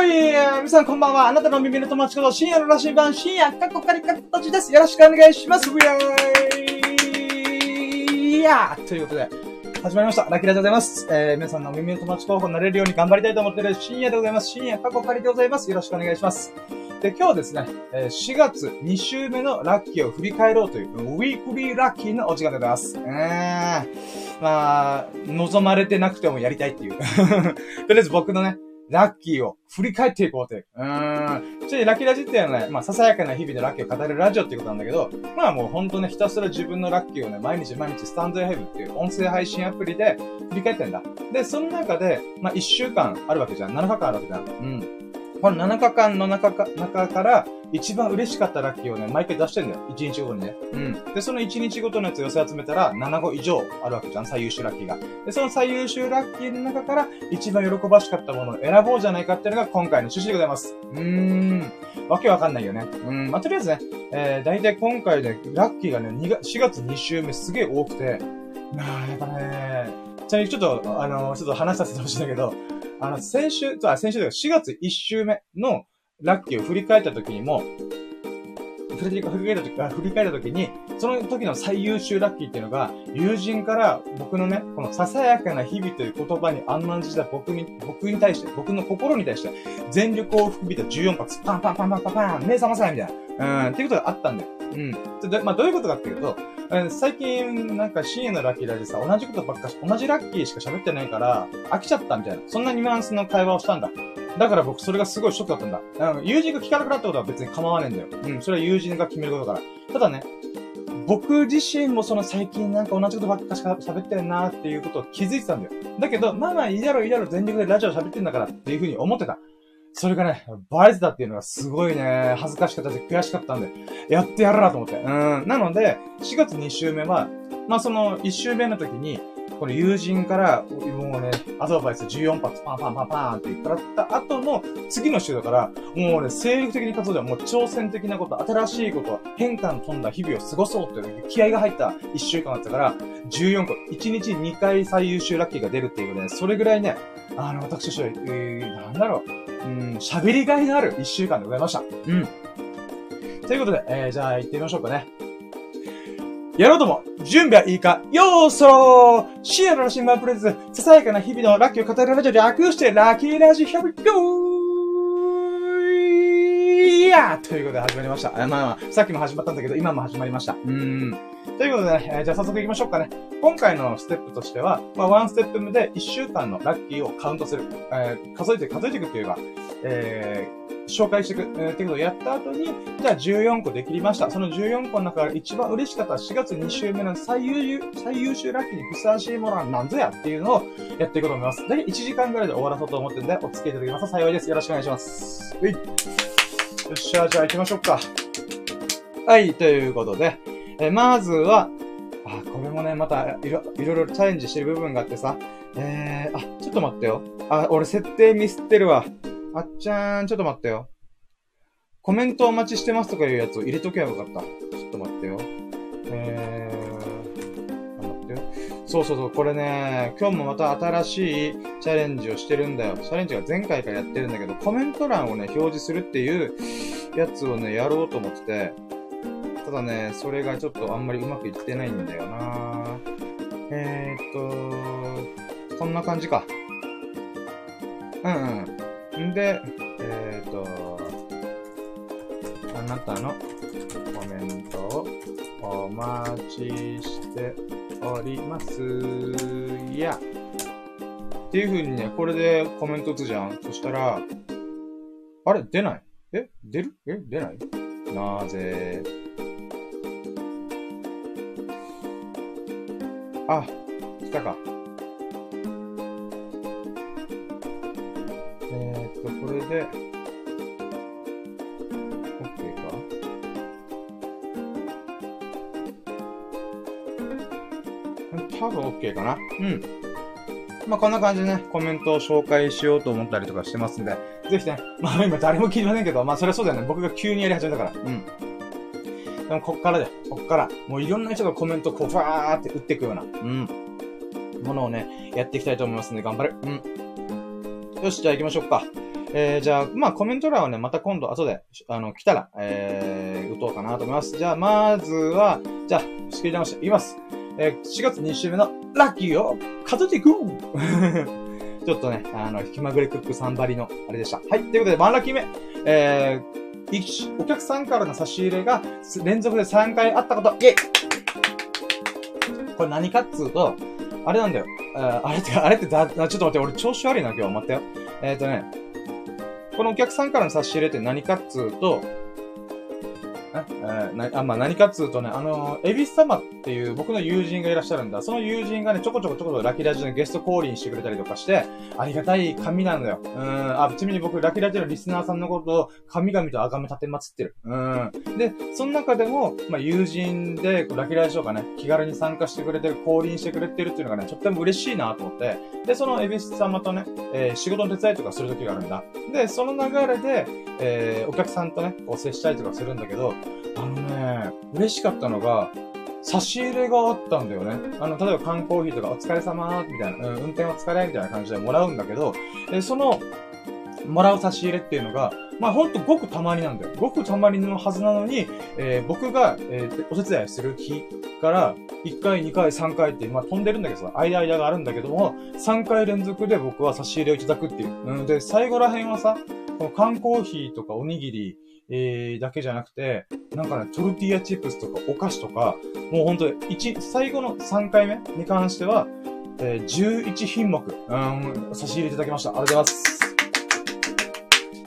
ほい皆さんこんばんは。あなたの耳の友達こと深夜の羅針盤、深夜、カッコカリカッコチです。よろしくお願いします。ウィーやーということで、始まりました。ラッキーラでございます。えー、皆さんの耳の友達候補になれるように頑張りたいと思っている深夜でございます。深夜、カッコカリでございます。よろしくお願いします。で、今日ですね、4月2週目のラッキーを振り返ろうという、ウィークリーラッキーのお時間でございます。えー、まあ、望まれてなくてもやりたいっていう。とりあえず僕のね、ラッキーを振り返っていこうという。うーん。ちょいラッキーラジっていうのはね、まあ、ささやかな日々でラッキーを語れるラジオっていうことなんだけど、まあもうほんとね、ひたすら自分のラッキーをね、毎日毎日スタンドエヘブっていう音声配信アプリで振り返ってんだ。で、その中で、まあ1週間あるわけじゃん。7日間あるわけじゃん。うん。この7日間の中か中から、一番嬉しかったラッキーをね、毎回出してんだよ。1日ごとにね。うん。で、その1日ごとのやつを寄せ集めたら、7個以上あるわけじゃん。最優秀ラッキーが。で、その最優秀ラッキーの中から、一番喜ばしかったものを選ぼうじゃないかっていうのが今回の趣旨でございます。うーん。わけわかんないよね。うん。まあ、とりあえずね、えー、だいたい今回ね、ラッキーがね、2月、4月2週目すげえ多くて、なあ、やっぱね、ちなみにちょっと、あのー、ちょっと話させてほしいんだけど、あの、先週、あ、先週というか4月1週目のラッキーを振り返った時にも、振り返った時、振り返った時に、その時の最優秀ラッキーっていうのが、友人から僕のね、このささやかな日々という言葉に安満した僕に、僕に対して、僕の心に対して、全力を含めた14発、パンパンパンパンパンパン、目覚まさないみたいな。うん、っていうことがあったんだよ。うん。で、まあ、どういうことかっていうと、最近、なんか深夜のラッキーラジでさ、同じことばっかし、同じラッキーしか喋ってないから、飽きちゃったみたいな。そんなニュアンスの会話をしたんだ。だから僕それがすごいショックだったんだ。うん、友人が聞かなくなったことは別に構わねえんだよ。うん、それは友人が決めることだから。ただね、僕自身もその最近なんか同じことばっかしか喋ってるなっていうことを気づいてたんだよ。だけど、まあまあいいだろいいだろ全力でラジオ喋ってんだからっていうふうに思ってた。それがね、バレてたっていうのがすごいね、恥ずかしかったし悔しかったんで、やってやるなと思って。うん。なので、4月2週目は、まあその1週目の時に、この友人から、もうね、アドバイス14発パンパンパンパンって言ったら後の次の週だから、もうね、精力的に活動ではもう挑戦的なこと、新しいこと、変化の飛んだ日々を過ごそうっていう気合が入った1週間だったから、14個、1日2回最優秀ラッキーが出るっていうことで、それぐらいね、あの、私としては、えー、なんだろう、うん、喋りがいのある1週間でございました。うん。ということで、えー、じゃあ行ってみましょうかね。やろうとも、準備はいいか、ようそーシアラの新聞プレゼンささやかな日々のラッキーを語るラジオ略して、ラッキーラジ、Here we go! いやーということで始まりました。まあまあ、さっきも始まったんだけど、今も始まりました。うーん。ということでね、えー、じゃあ早速行きましょうかね。今回のステップとしては、まあ、ワンステップ目で1週間のラッキーをカウントする。えー、数えて、数えていくっていうか、えー、紹介していく、えー、ってことをやった後に、じゃあ14個できました。その14個の中から一番嬉しかった4月2週目の最優秀、最優秀ラッキーにふさわしいものは何ぞやっていうのをやっていこうと思います。で、1時間ぐらいで終わらそうと思ってるんで、お付き合いいただけますと幸いです。よろしくお願いします。はい。よっしゃ、じゃあ行きましょうか。はい、ということで、えまずは、あ、これもね、またいろ、いろいろチャレンジしてる部分があってさ、えー、あ、ちょっと待ってよ。あ、俺設定ミスってるわ。あっちゃーん、ちょっと待ってよ。コメントお待ちしてますとかいうやつを入れとけばよかった。ちょっと待ってよ。そうそうそう、これね、今日もまた新しいチャレンジをしてるんだよ。チャレンジが前回からやってるんだけど、コメント欄をね、表示するっていうやつをね、やろうと思ってて、ただね、それがちょっとあんまりうまくいってないんだよなえーっと、こんな感じか。うんうん。んで、えっ、と、あなたのコメントをお待ちしております。いや。っていう風にね、これでコメント打つじゃん。そしたら、あれ出ない？え？出る？え？出ない？なぜ？あ、来たか。で、OK か多分 OK かなうん。まあ、こんな感じでね、コメントを紹介しようと思ったりとかしてますんで、ぜひね、まあ今誰も聞いてませんけど、まあそれはそうだよね。僕が急にやり始めたから。うん。でもこっからで、こっから、もういろんな人がコメントこう、ファーって打っていくような、うん。ものをね、やっていきたいと思いますんで、頑張る。うん。よし、じゃあ行きましょうか。えー、じゃあ、まあ、コメント欄はね、また今度後で、あの、来たら、えー、打とうかなと思います。じゃあ、まずは、じゃあ、仕切り直していきます。えー、4月2週目のラッキーを数えていく ちょっとね、あの、気まぐれクック3張りの、あれでした。はい。ということで、1ラッキー目。えー、お客さんからの差し入れが連続で3回あったこと。イェイこれ何かっつうと、あれなんだよ。ああれって、あれってだ、ちょっと待って、俺調子悪いな、今日。待ってよ。えっ、ー、とね、このお客さんからの差し入れって何かっつうと、えなあ、まあ、何かっつうとね、あの、エビス様っていう僕の友人がいらっしゃるんだ。その友人がね、ちょこちょこちょこちょこラキラジのゲスト降臨してくれたりとかして、ありがたい神なんだよ。うん。あ、ちなみに僕、ラキラジのリスナーさんのことを神々と崇め立てまつってる。うん。で、その中でも、まあ、友人で、ラキラジとかね、気軽に参加してくれて、降臨してくれてるっていうのがね、とっても嬉しいなと思って、で、そのエビス様とね、えー、仕事の手伝いとかする時があるんだ。で、その流れで、えー、お客さんとね、こう接したりとかするんだけど、あのね、嬉しかったのが、差し入れがあったんだよね。あの、例えば缶コーヒーとかお疲れ様みたいな、うん、運転お疲れみたいな感じでもらうんだけど、えその、もらう差し入れっていうのが、まあほんとごくたまになんだよ。ごくたまにのはずなのに、えー、僕が、えー、お手伝いする日から、1回、2回、3回って、まあ飛んでるんだけどさ、間間があるんだけども、3回連続で僕は差し入れをいただくっていう。うん、で、最後ら辺はさ、この缶コーヒーとかおにぎり、えー、だけじゃなくて、なんかね、トルティーヤチップスとかお菓子とか、もうほんと、1、最後の3回目に関しては、えー、11品目、うん、差し入れいただきました。ありがとうございます。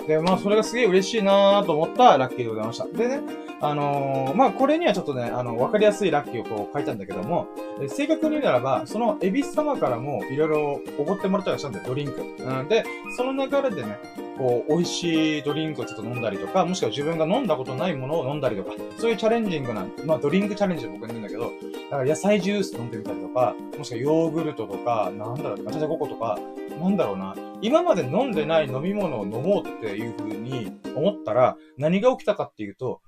で、まあ、それがすげえ嬉しいなーと思ったラッキーでございました。でね、あのー、まあ、これにはちょっとね、あの、わかりやすいラッキーをこう書いたんだけども、え正確に言うならば、そのエビス様からもいろいろおごってもらったりしたんだよ、ドリンク。うん、で、その流れでね、こう、美味しいドリンクをちょっと飲んだりとか、もしくは自分が飲んだことないものを飲んだりとか、そういうチャレンジングなん、まあドリンクチャレンジで僕は言うんだけど、だから野菜ジュース飲んでみたりとか、もしくはヨーグルトとか、なんだろう、ガチャチャ5個とか、なんだろうな、今まで飲んでない飲み物を飲もうっていう風に思ったら、何が起きたかっていうと、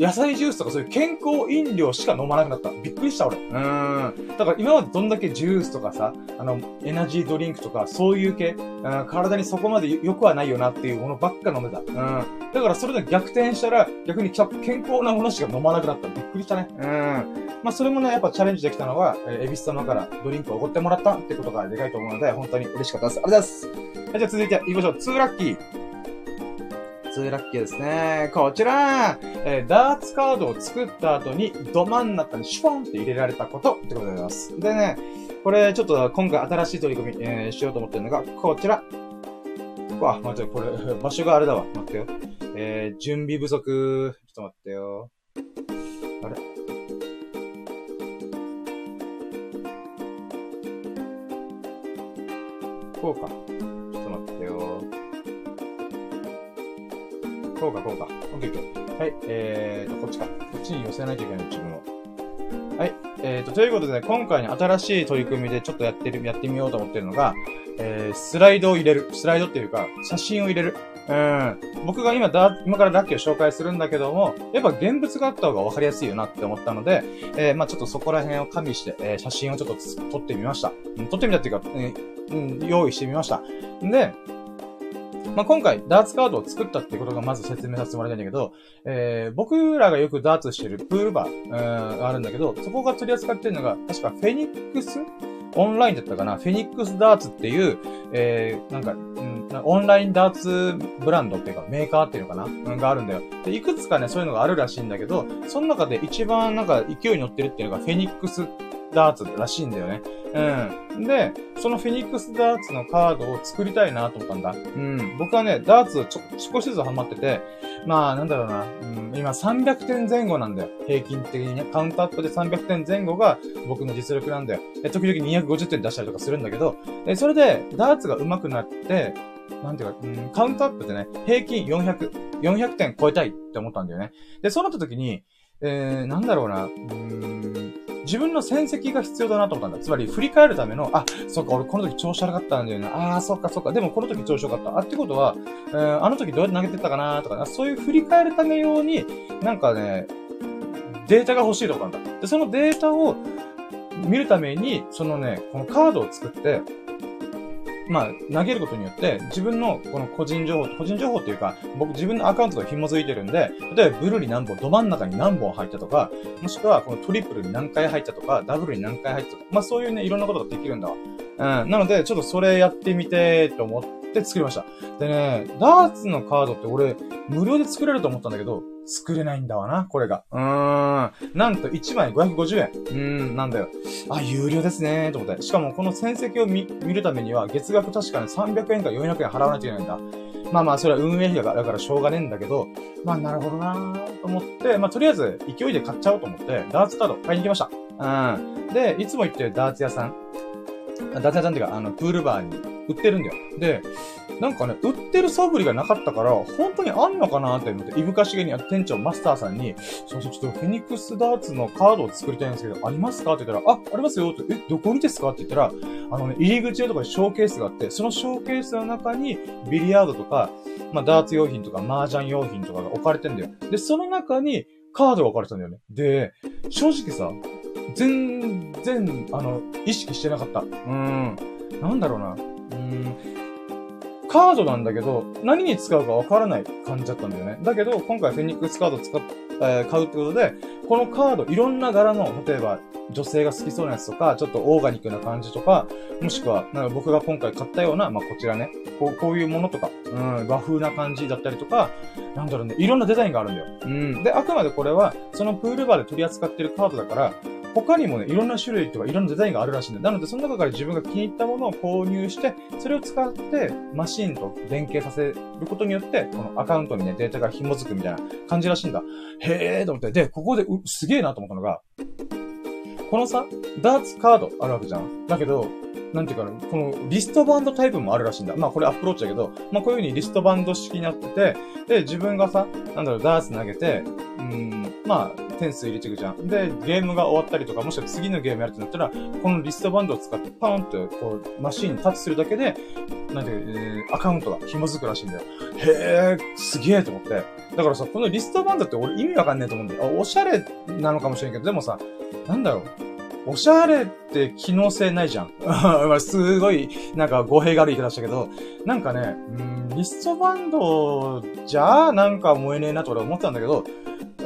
野菜ジュースとかそういう健康飲料しか飲まなくなった。びっくりした俺。うん。だから今までどんだけジュースとかさ、あの、エナジードリンクとか、そういう系、うん、体にそこまで良くはないよなっていうものばっか飲めた。うん。だからそれで逆転したら、逆に健康なものしか飲まなくなった。びっくりしたね。うん。まあそれもね、やっぱチャレンジできたのは、えー、エビス様からドリンクをおごってもらったってことがでかいと思うので、本当に嬉しかったです。ありがとうございます。はい、じゃあ続いて行きましょう。2ラッキー。2ラッキーですね。こちら、えー、ダーツカードを作った後に、ど真ん中にシュポンって入れられたことってことでございます。でね、これちょっと今回新しい取り組み、えー、しようと思ってるのが、こちら。わ、待って、これ、場所があれだわ。待ってよ。えー、準備不足。ちょっと待ってよ。あれ？こうか。こうか、こうか。オッケーオッケー。はい、えーと、こっちか。こっちに寄せないといけない、自分を。はい。えーと、ということでね、今回ね、新しい取り組みでちょっとやってる、やってみようと思ってるのが、えー、スライドを入れる。スライドっていうか、写真を入れる。うん。僕が今だ、今からラッキーを紹介するんだけども、やっぱ現物があった方が分かりやすいよなって思ったので、えー、まあちょっとそこら辺を加味して、えー、写真をちょっと撮ってみました。撮ってみたっていうか、えー、うん、用意してみました。んで、まあ、今回、ダーツカードを作ったってことがまず説明させてもらいたいんだけど、えー、僕らがよくダーツしてるプールバー、があるんだけど、そこが取り扱ってるのが、確かフェニックスオンラインだったかな？フェニックスダーツっていう、えー、なんか、うん、オンラインダーツブランドっていうか、メーカーっていうのかな、うん、があるんだよ。で、いくつかね、そういうのがあるらしいんだけど、その中で一番なんか勢いに乗ってるっていうのが、フェニックスダーツらしいんだよね。うん。で、そのフェニックスダーツのカードを作りたいなと思ったんだ。うん。僕はね、ダーツちょ、少しずつハマってて、まあ、なんだろうな。うん、今300点前後なんだよ。平均的にね。カウントアップで300点前後が僕の実力なんだよ。で、時々250点出したりとかするんだけど、で、それで、ダーツが上手くなって、なんていうか、うん、カウントアップでね、平均400、400点超えたいって思ったんだよね。で、そうなった時に、えー、なんだろうな、うーん、自分の戦績が必要だなと思ったんだ。つまり、振り返るための、あ、そっか、俺この時調子悪かったんだよな。ああ、そっかそっか。でもこの時調子良かった。あ、ってことは、えー、あの時どうやって投げてったかなとか、そういう振り返るため用に、なんかね、データが欲しいとこなんだ。で、そのデータを見るために、そのね、このカードを作って、まあ、投げることによって、自分のこの個人情報、個人情報っていうか、僕自分のアカウントと紐づいてるんで、例えばブルーに何本、ど真ん中に何本入ったとか、もしくはこのトリプルに何回入ったとか、ダブルに何回入ったとか、まあそういうね、いろんなことができるんだわ。うん。なので、ちょっとそれやってみて、と思って作りました。でね、ダーツのカードって俺、無料で作れると思ったんだけど、作れないんだわな、これが。うーん。なんと1枚550円。うーん、なんだよ。あ、有料ですねー、と思って。しかもこの戦績を見、見るためには、月額確かに300円か400円払わないといけないんだ。まあまあ、それは運営費だからしょうがねえんだけど、まあなるほどなーと思って、まあとりあえず勢いで買っちゃおうと思って、ダーツカード買いに行きました。うん。で、いつも行ってるダーツ屋さん。ダーツ屋さんっていうか、あの、プールバーに売ってるんだよ。で、なんかね、売ってる素振りがなかったから、本当にあんのかなって思って、いぶかしげに店長マスターさんに、そうそう、ちょっとフェニックスダーツのカードを作りたいんですけど、ありますか？って言ったら、あ、ありますよって、え、どこにですか？って言ったら、あのね、入り口のところにショーケースがあって、そのショーケースの中に、ビリヤードとか、まあ、ダーツ用品とか、麻雀用品とかが置かれてんだよ。で、その中に、カードが置かれてたんだよね。で、正直さ、全然、あの、意識してなかった。うーん。なんだろうな。うーん。カードなんだけど、何に使うかわからない感じだったんだよね。だけど、今回フェニックスカード使っ、えー、買うってことで、このカード、いろんな柄の、例えば、女性が好きそうなやつとか、ちょっとオーガニックな感じとか、もしくは、なんか僕が今回買ったような、まあ、こちらね、こう、こういうものとか、うん、和風な感じだったりとか、なんだろうね、いろんなデザインがあるんだよ。うん。で、あくまでこれは、そのプールバーで取り扱ってるカードだから、他にもね、いろんな種類とかいろんなデザインがあるらしいんだ。なので、その中から自分が気に入ったものを購入して、それを使ってマシンと連携させることによって、このアカウントにね、データが紐づくみたいな感じらしいんだ。へーと思って。で、ここで、う、すげえなと思ったのが、このさ、ダーツカードあるわけじゃん。だけど、なんていうかな、このリストバンドタイプもあるらしいんだ。まあこれアプローチだけど、まあこういう風にリストバンド式になってて、で、自分がさ、なんだろう、ダーツ投げて、うん、まあ、点数入れていくじゃん。で、ゲームが終わったりとか、もしくは次のゲームやるってなったら、このリストバンドを使ってパーンって、こう、マシーンにタッチするだけで、なんていう、えー、アカウントが紐づくらしいんだよ。へえ、すげえと思って。だからさ、このリストバンドって俺意味わかんねえと思うんだよ。あ、おしゃれなのかもしれんけど、でもさ、なんだろう。おしゃれって機能性ないじゃん。すごい、なんか語弊がある言い方したけど、なんかね、うん、リストバンドじゃあなんか燃えねえなと俺思ってたんだけど、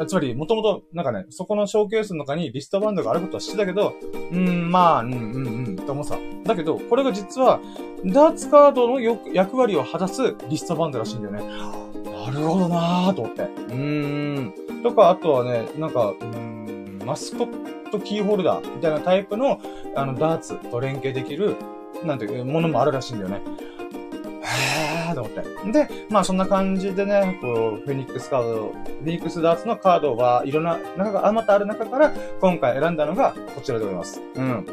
つまり、もともと、なんかね、そこのショーケースの中にリストバンドがあることは知ってたけど、うん、まあ、うん、うん、うん、と思ってた。だけど、これが実は、ダーツカードの役割を果たすリストバンドらしいんだよね。なるほどなぁと思って。うーん。とか、あとはね、なんか、うーん、マスコットキーホルダーみたいなタイプの、あの、ダーツと連携できる、なんていうものもあるらしいんだよね。へーと思って。で、まあそんな感じでね、こう、フェニックスカード、フェニックスダーツのカードはいろんな、中が、あまたある中から、今回選んだのがこちらでございます。うん。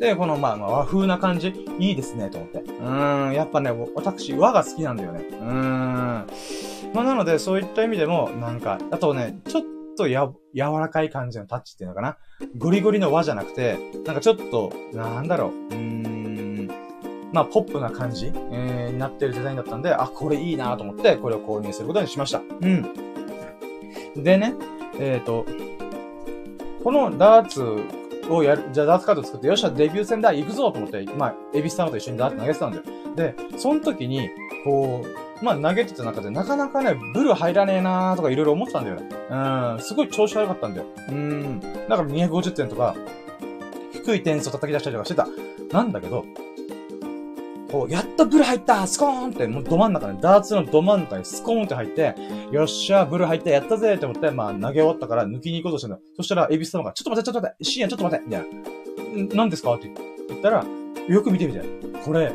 で、この、まあ、まあ、和風な感じ、いいですね、と思って。うーん、やっぱね、私、和が好きなんだよね。うーん。まあ、なので、そういった意味でも、なんか、あとね、ちょっととや、柔らかい感じのタッチっていうのかな？ゴリゴリの和じゃなくて、なんかちょっと、なんだろう、うーん、まあ、ポップな感じ、えー、になってるデザインだったんで、あ、これいいなと思って、これを購入することにしました。うん。でね、えっ、ー、と、このダーツをやる、じゃあダーツカード作って、よっしゃ、デビュー戦だ、行くぞと思って、まあ、エビスターと一緒にダーツ投げてたんだよ。で、その時に、こう、まあ投げてた中でなかなかね、ブル入らねえなーとかいろいろ思ってたんだよね。うん、すごい調子悪かったんだよ。うん、だから250点とか、低い点数を叩き出したりとかしてた。なんだけど、こう、やっとブル入ったスコーンって、もうど真ん中ね、ダーツのど真ん中にスコーンって入って、よっしゃ、ブル入った、やったぜって思って、まあ、投げ終わったから抜きに行こうとしてんだ。そしたら、エビス様が、ちょっと待って、ちょっと待って、シーンちょっと待って、みたいな。何ですか？って言ったら、よく見てみて。これ、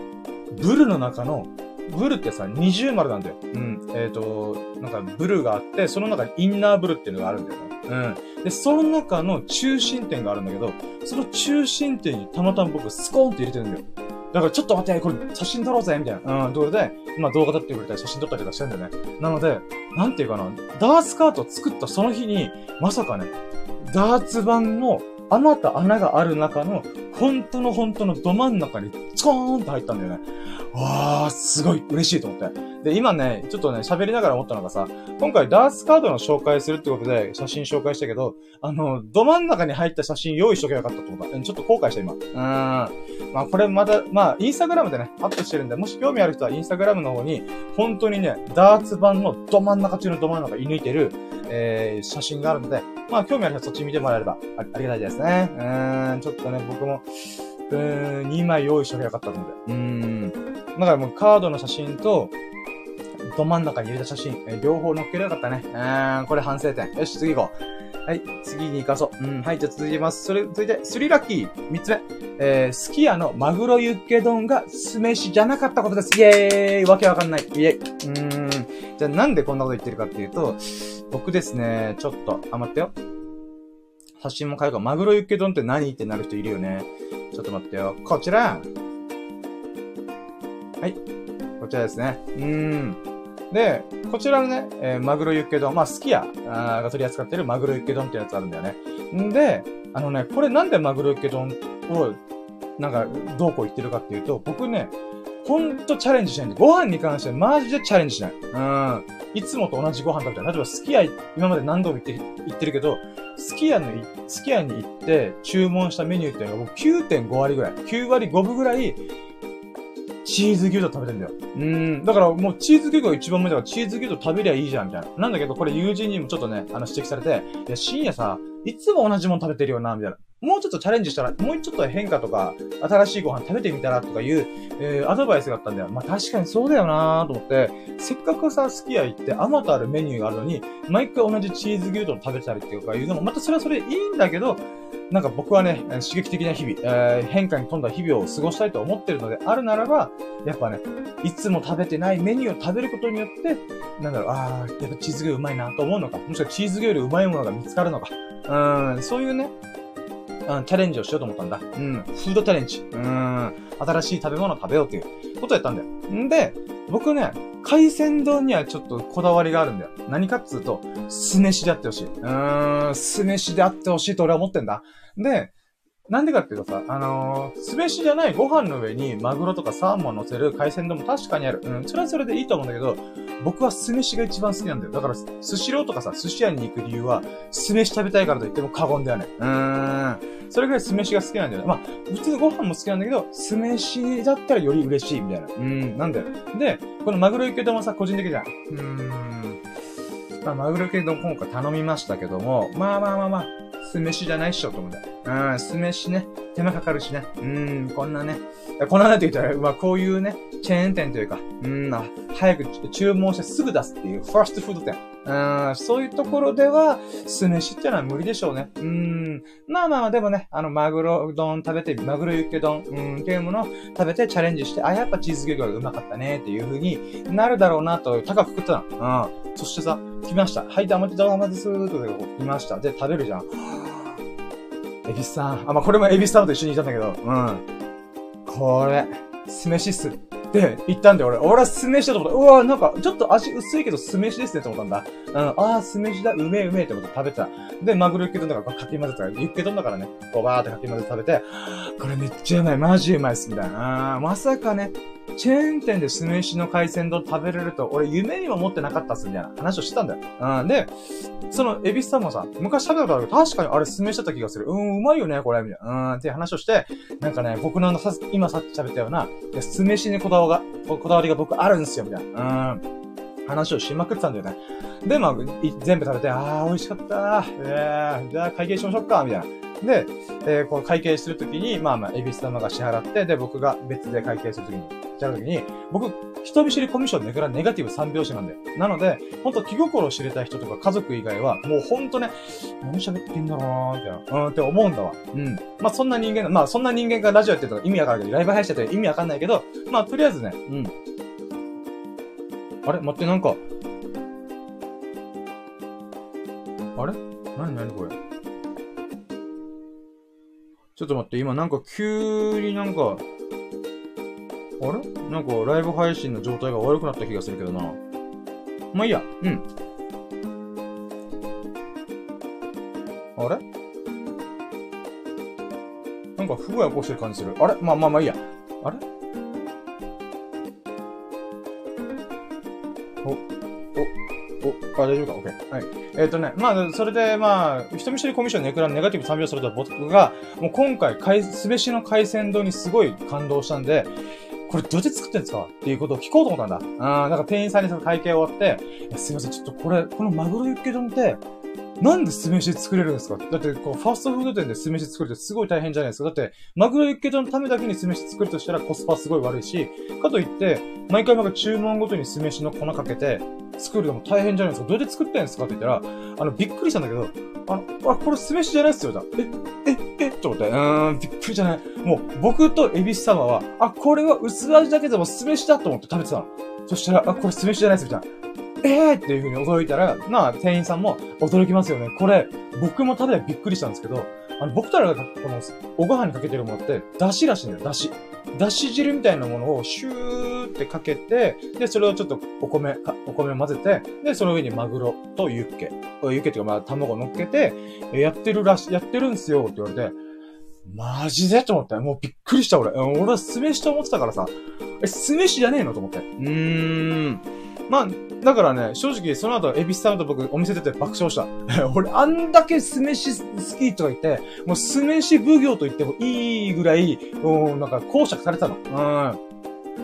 ブルの中の、ブルってさ、二重丸なんだよ。うん。えっ、ー、と、なんか、ブルがあって、その中にインナーブルっていうのがあるんだよね。うん。で、その中の中心点があるんだけど、その中心点にたまたま僕、スコーンって入れてるんだよ。だからちょっと待って、これ写真撮ろうぜみたいな。うん、ところで、まあ動画撮ってくれたり写真撮ったりとかしてるんだよね。なので、なんていうかな、ダーツカート作ったその日に、まさかね、ダーツ版のあまた穴がある中の、本当の本当のど真ん中に、ツコーンと入ったんだよね。わー、すごい嬉しいと思って。で、今ね、ちょっとね、喋りながら思ったのがさ、今回ダーツカードの紹介するってことで写真紹介したけど、あの、ど真ん中に入った写真用意しとけばよかったと思った。ちょっと後悔した今。うーん。まあこれまた、まあインスタグラムでね、アップしてるんで、もし興味ある人はインスタグラムの方に、本当にね、ダーツ版のど真ん中中のど真ん中射抜いてる、えー、写真があるので、まあ興味ある人はそっち見てもらえればあありがたいですね。うーん、ちょっとね、僕も、うーん、2枚用意しとけばよかったので。うーん。だからもうカードの写真と、ど真ん中に入れた写真、えー、両方載っければよかったね。うーん、これ反省点。よし、次行こう。はい、次に行かそう。うん、はい、じゃあ続きます。それ、続いて、スリラッキー、三つ目。えー、すき家のマグロユッケ丼が酢飯じゃなかったことです。イェーイわけわかんない。イェイ。うーん。じゃあなんでこんなこと言ってるかっていうと、僕ですね、ちょっと、あ、待ってよ。写真も変えるか。マグロユッケ丼って何？ってなる人いるよね。ちょっと待ってよ。こちら。はい。こちらですね。うーん。で、こちらのね、えー、マグロユッケ丼、まあ、すき家が取り扱ってるマグロユッケ丼ってやつあるんだよね。んで、あのね、これなんでマグロユッケ丼を、なんか、どうこう言ってるかっていうと、僕ね、ほんとチャレンジしないんで、ご飯に関してはマジでチャレンジしない。うん。いつもと同じご飯食べたら、例えばすき家、今まで何度も言って、言ってるけど、すき家の、すき家に行って注文したメニューっていうのが僕9.5割ぐらい、9割5分ぐらい、チーズ牛丼食べてんだよ。うん。だからもうチーズ牛丼が一番目だからチーズ牛丼食べりゃいいじゃん、みたいな。なんだけど、これ友人にもちょっとね、あの指摘されて、いや、深夜さ、いつも同じもの食べてるよな、みたいな。もうちょっとチャレンジしたら、もうちょっと変化とか、新しいご飯食べてみたらとかいう、えー、アドバイスがあったんだよ。まあ確かにそうだよなと思って、せっかくさ、すき家行って、あまたあるメニューがあるのに、毎回同じチーズ牛丼食べたりっていうかいうのも、またそれはそれいいんだけど、なんか僕はね、刺激的な日々、えー、変化に富んだ日々を過ごしたいと思ってるのであるならば、やっぱね、いつも食べてないメニューを食べることによって、なんだろう、ああ、やっぱチーズ牛うまいなと思うのか、もしくはチーズ牛よりうまいものが見つかるのか、うん、そういうね、うん、チャレンジをしようと思ったんだ。うん。フードチャレンジ。うん。新しい食べ物を食べようっていうことをやったんだよ。んで、僕ね、海鮮丼にはちょっとこだわりがあるんだよ。何かっつうと、酢飯であってほしい。うーん、酢飯であってほしいと俺は思ってんだ。で、なんでかっていうとさ、あのー、酢飯じゃないご飯の上にマグロとかサーモン乗せる海鮮丼も確かにある。うん、それはそれでいいと思うんだけど、僕は酢飯が一番好きなんだよ。だから、スシローとかさ、寿司屋に行く理由は、酢飯食べたいからと言っても過言ではない。うーん。それぐらい酢飯が好きなんだよね。まあ、普通ご飯も好きなんだけど、酢飯だったらより嬉しいみたいな。うん、なんだよ。で、このマグロユッケ丼もさ、個人的じゃん。うーん。まあ、マグロユッケ丼今回頼みましたけども、まあまあまあまあ、酢飯じゃないっしょと思うんだよ。うん、酢飯ね。手間かかるしね。うーん、こんなね。こんなねって言ったら、まあこういうね、チェーン店というか、うん、早く注文してすぐ出すっていう、ファーストフード店。うん、そういうところでは、酢飯ってのは無理でしょうね。うん。まあまあ、でもね、あの、マグロ丼食べて、マグロユッケ丼、うん、っていうものを食べてチャレンジして、あ、やっぱチーズケーキがうまかったね、っていう風になるだろうなと、高く食ったの。うん。そしてさ、来ました。はい、どうもどうもです、と来ました。で、食べるじゃん。エビスさん。あ、まあ、これもエビスさんと一緒にいたんだけど、うん。これ、酢飯っす。って言ったんで、俺。俺は酢飯だと思った。うわなんか、ちょっと味薄いけど酢飯ですねって思ったんだ。うん、ああ、酢飯だ、うめえうめえって思って食べてた。で、マグロユッケ丼だからかき混ぜたら、ユッケ丼だからね、こうバーってかき混ぜて食べて、これめっちゃうまい、マジうまいっす、みたいな。まさかね、チェーン店で酢飯の海鮮丼食べれると、俺夢にも持ってなかったっす、みたいな話をしてたんだよ。うん。で、その、エビスさんもさ、昔食べたことあるけど、確かにあれ酢飯だった気がする。うん、うまいよね、これ、みたいな。うん、って話をして、なんかね、僕のさ、今さっき喋ったような、酢飯にこだわが、こだわりが僕あるんですよ、みたいな。うん。話をしまくってたんだよね。で、まあ、全部食べて、ああ、美味しかったえー、じゃあ会計しましょうか、みたいな。で、えー、この会計するときに、まあまあ、エビス様が支払って、で、僕が別で会計するときに、支払うときに、僕、人見知りコミッションでからネガティブ3拍子なんだよ。なので、ほんと気心を知れた人とか家族以外は、もうほんとね、何喋ってんだろうなーって、うん、って思うんだわ。うん。まあそんな人間、まあそんな人間がラジオやってると意味わかるけど、ライブ配信やってる意味わかんないけど、まあとりあえずね、うん。あれ？待って、なんか。あれ？なになにこれ？ちょっと待って、今なんか急になんか、あれ？なんかライブ配信の状態が悪くなった気がするけどな。まあいいや。うん。あれ？なんか不具合起こしてる感じする。あれ？まあまあまあいいや。あれ？お、お、お、あ、大丈夫か ?OK。はい。えっ、ー、とね、まあ、それで、まあ、人見知りコミッションネクラネガティブ3秒すると僕が、もう今回、すべしの海鮮丼にすごい感動したんで、これどうやって作ってんですかっていうことを聞こうと思ったんだ。あなんか店員さんにその会計終わって、すいません、ちょっとこれ、このマグロユッケ丼って、なんで酢飯作れるんですかだって、こう、ファーストフード店で酢飯作るってすごい大変じゃないですか。だって、マグロユッケ丼のためだけに酢飯作るとしたらコスパすごい悪いし、かといって、毎回毎回注文ごとに酢飯の粉かけて、作るのも大変じゃないですか。どうやって作ってんですかって言ったら、あの、びっくりしたんだけど、あの、あ、これ酢飯じゃないっすよ。だえ、え、え、と思って、うーん、びっくりじゃない？もう、僕とエビス様は、あ、これは薄味だけでも酢飯だと思って食べてたの。そしたら、あ、これ酢飯じゃないです、みたいな。えーっていう風に驚いたら、まあ、店員さんも驚きますよね。これ、僕も食べてびっくりしたんですけど、あの、僕たらがこの、おご飯にかけてるものって、だしらしいんだよ、だし。だし汁みたいなものをシューってかけて、で、それをちょっとお米、お米を混ぜて、で、その上にマグロとユッケ、ユッケっていうかまあ卵乗っけて、やってるらし、やってるんすよって言われて、マジでと思って。もうびっくりした俺。俺は酢飯と思ってたからさ、え、酢飯じゃねえのと思って。うーん。まあ、だからね、正直その後、エビスさんと僕お店出て爆笑した。俺、あんだけ酢飯好きとか言って、もう酢飯奉行と言ってもいいぐらい、うん、なんか公爵されてたの。う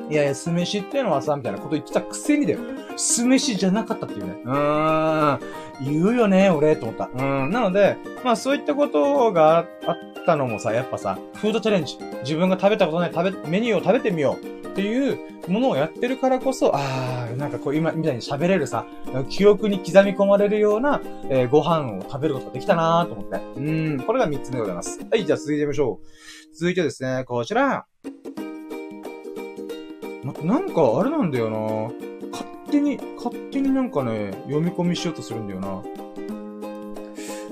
ん。いやいや、酢飯っていうのはさ、みたいなこと言ってたくせにだよ。酢飯じゃなかったっていうね。うーん。言うよね、俺、と思った。うん。なので、まあそういったことがあったのもさ、やっぱさ、フードチャレンジ。自分が食べたことない食べ、メニューを食べてみよう。っていうものをやってるからこそ、ああ、なんかこう今みたいに喋れるさ、記憶に刻み込まれるような、えー、ご飯を食べることができたなーと思って。うん、これが3つ目でございます。はい、じゃあ続いてみましょう。続いてですね、こちら。ま、なんかあれなんだよな勝手に、勝手になんかね、読み込みしようとするんだよな。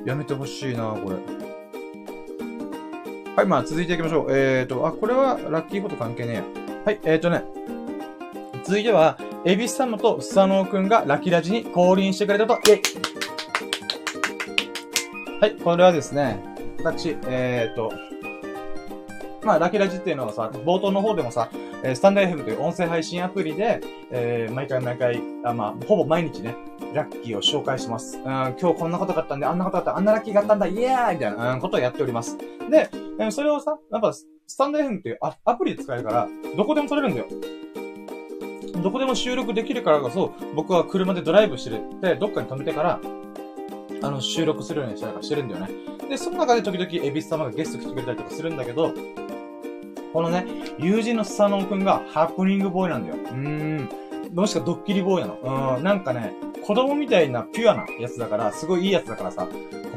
やめてほしいなこれ。はい、まあ続いていきましょう。えーと、あ、これはラッキーこと関係ねえや。はい、えーとね。続いては、エビス様とスサノオくんがラキラジに降臨してくれたと、イェイはい、これはですね、私、えーと、まあ、ラキラジっていうのはさ、冒頭の方でもさ、えー、スタンド FM という音声配信アプリで、えー、毎回毎回、あまあ、ほぼ毎日ね、ラッキーを紹介します。うん、今日こんなことがあったんで、あんなことがあった、あんなラッキーがあったんだ、イエーイみたいな、うん、ことをやっております。で、えー、それをさ、やっぱ、スタンド FM っていうアプリで使えるから、どこでも撮れるんだよ。どこでも収録できるからこそ、僕は車でドライブしてる。で、どっかに止めてから、あの、収録するようにしたりしてるんだよね。で、その中で時々エビス様がゲスト来てくれたりとかするんだけど、このね、友人のスサノオくんがハプニングボーイなんだよ。うーん。もしかドッキリボーイなの。うん。なんかね、子供みたいなピュアなやつだから、すごいいいやつだからさ、こ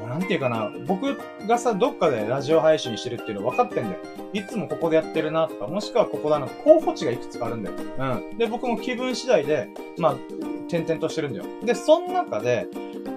うなんていうかな、僕がさ、どっかでラジオ配信してるっていうの分かってんだよ。いつもここでやってるなとか、もしくはここだな、候補地がいくつかあるんだよ。うん。で、僕も気分次第で、まあ、点々としてるんだよ。で、その中で、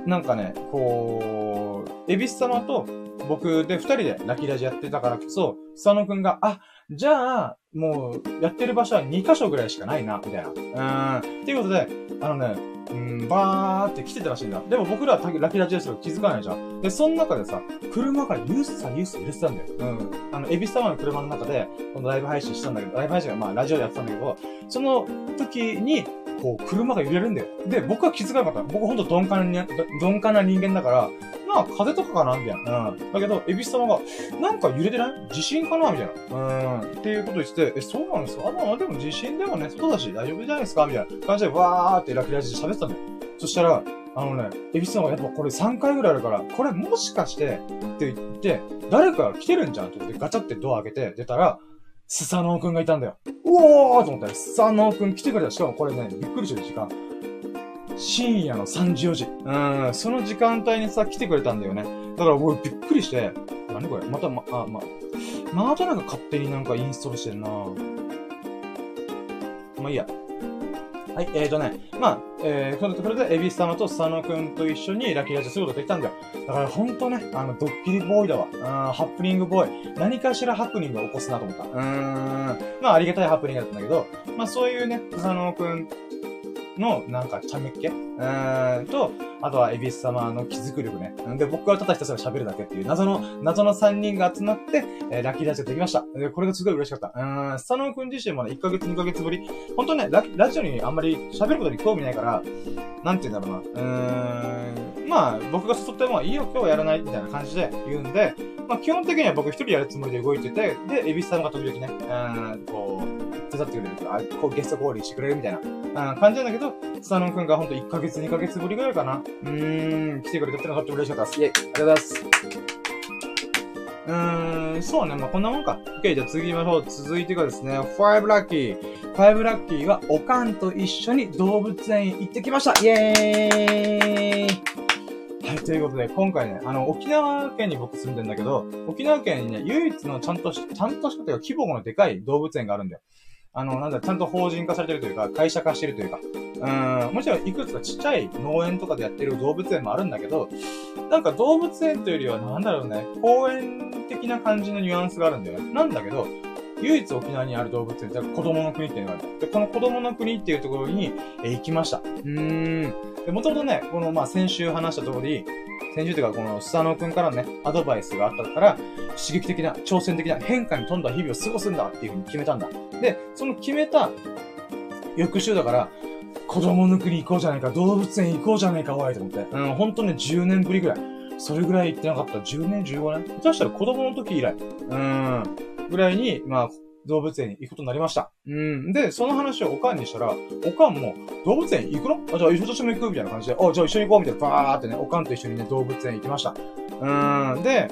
なんかね、こう、エビス様と僕で二人でラッキーラジやってたからこそ、佐野くんが、あ、じゃあ、もう、やってる場所は2箇所ぐらいしかないな、みたいな。うん。っていうことで、あのね、うん、バーって来てたらしいんだ。でも僕らはラキラジですよ気づかないじゃん。で、その中でさ、車からユースさ、ユース入れてたんだよ。うん。あの、エビスタワーの車の中で、このライブ配信したんだけど、ライブ配信がまあ、ラジオでやってたんだけど、その時に、こう、車が揺れるんだよ。で、僕は気づかなかった。僕ほんと鈍感な、鈍感な人間だから、まあ、風とかかなみたいな。うん。だけど、エビス様が、なんか揺れてない？地震かな？みたいな。うん。っていうこと言ってて、え、そうなんですか？あ、まあ、でも地震でもね、外だし大丈夫じゃないですか？みたいな感じで、わーってラキラジで喋ってたんだよ。そしたら、あのね、エビス様がやっぱこれ3回ぐらいあるから、これもしかして、って言って、誰か来てるんじゃんって言ってガチャってドア開けて出たら、スサノオくんがいたんだよ。うおーと思ったら、スサノオくん来てくれた。しかもこれね、びっくりする時間。深夜の3時4時。うん、その時間帯にさ、来てくれたんだよね。だから俺びっくりして、何これ？また、ま、あ、ま、またなんか勝手になんかインストールしてんなまあいいや。はい、えーとね、まあ、えー、これとこれで、エビス様とスサノくんと一緒にラッキーラジオすることできたんだよ。だからほんとね、あの、ドッキリボーイだわ。うん、ハプニングボーイ。何かしらハプニングを起こすなと思った。うーん、まあ、ありがたいハプニングだったんだけど、まあ、そういうね、スサノくんの、なんか、茶目っ気？うーんと、あとはエビス様の気づく力ね。で、僕はただひたすら喋るだけっていう謎の、謎の3人が集まって、えー、ラッキーラジオできました。で、これがすごい嬉しかった。うーん、スタノン君自身もね、1ヶ月2ヶ月ぶり。本当ねラ、ラジオにあんまり喋ることに興味ないから、なんて言うんだろうな。うーん、まあ、僕が誘ってもいいよ、今日はやらないみたいな感じで言うんで、まあ、基本的には僕一人やるつもりで動いてて、で、エビスさんが時々ね、うん、こう、手伝ってくれるとか、こうゲスト交流してくれるみたいな、うん、感じなんだけど、スタノン君がほんと1ヶ月、2ヶ月ぶりぐらいかな。うーん、来てくれたってのがとっても嬉しかったです。イェイ、ありがとうございます。うーん、そうね。まあ、こんなもんか。OK、じゃあ次行きましょう。続いてがですね、5ラッキー。5ラッキーは、おかんと一緒に動物園行ってきましたイェーイはい、ということで、今回ね、あの、沖縄県に僕住んでんだけど、沖縄県にね、唯一のちゃんとし、ちゃんとしたというか、規模のでかい動物園があるんだよ。あの、なんだ、ちゃんと法人化されてるというか、会社化してるというか、うん、もちろんいくつかちっちゃい農園とかでやってる動物園もあるんだけど、なんか動物園というよりは、なんだろうね、公園的な感じのニュアンスがあるんだよね。なんだけど、唯一沖縄にある動物園子供の国っていうのがある。で、この子供の国っていうところに、え行きました。うーん。で、もともとね、この、まあ、先週話した通り、先週というか、この、スサノくんからね、アドバイスがあったから、刺激的な、挑戦的な変化に富んだ日々を過ごすんだっていうふうに決めたんだ。で、その決めた、翌週だから、子供の国行こうじゃないか、動物園行こうじゃないか、おいと思って。うん、ほんとね、10年ぶりぐらい。それぐらい行ってなかった。10年、15年？下手したら子供の時以来。うん、ぐらいに、まあ、動物園に行くことになりました。うん。で、その話をおかんにしたら、おかんも、動物園行くの？あ、じゃあ一緒に行く？みたいな感じで、あ、じゃあ一緒に行こうみたいな、バーってね、おかんと一緒にね、動物園行きました。うん。で、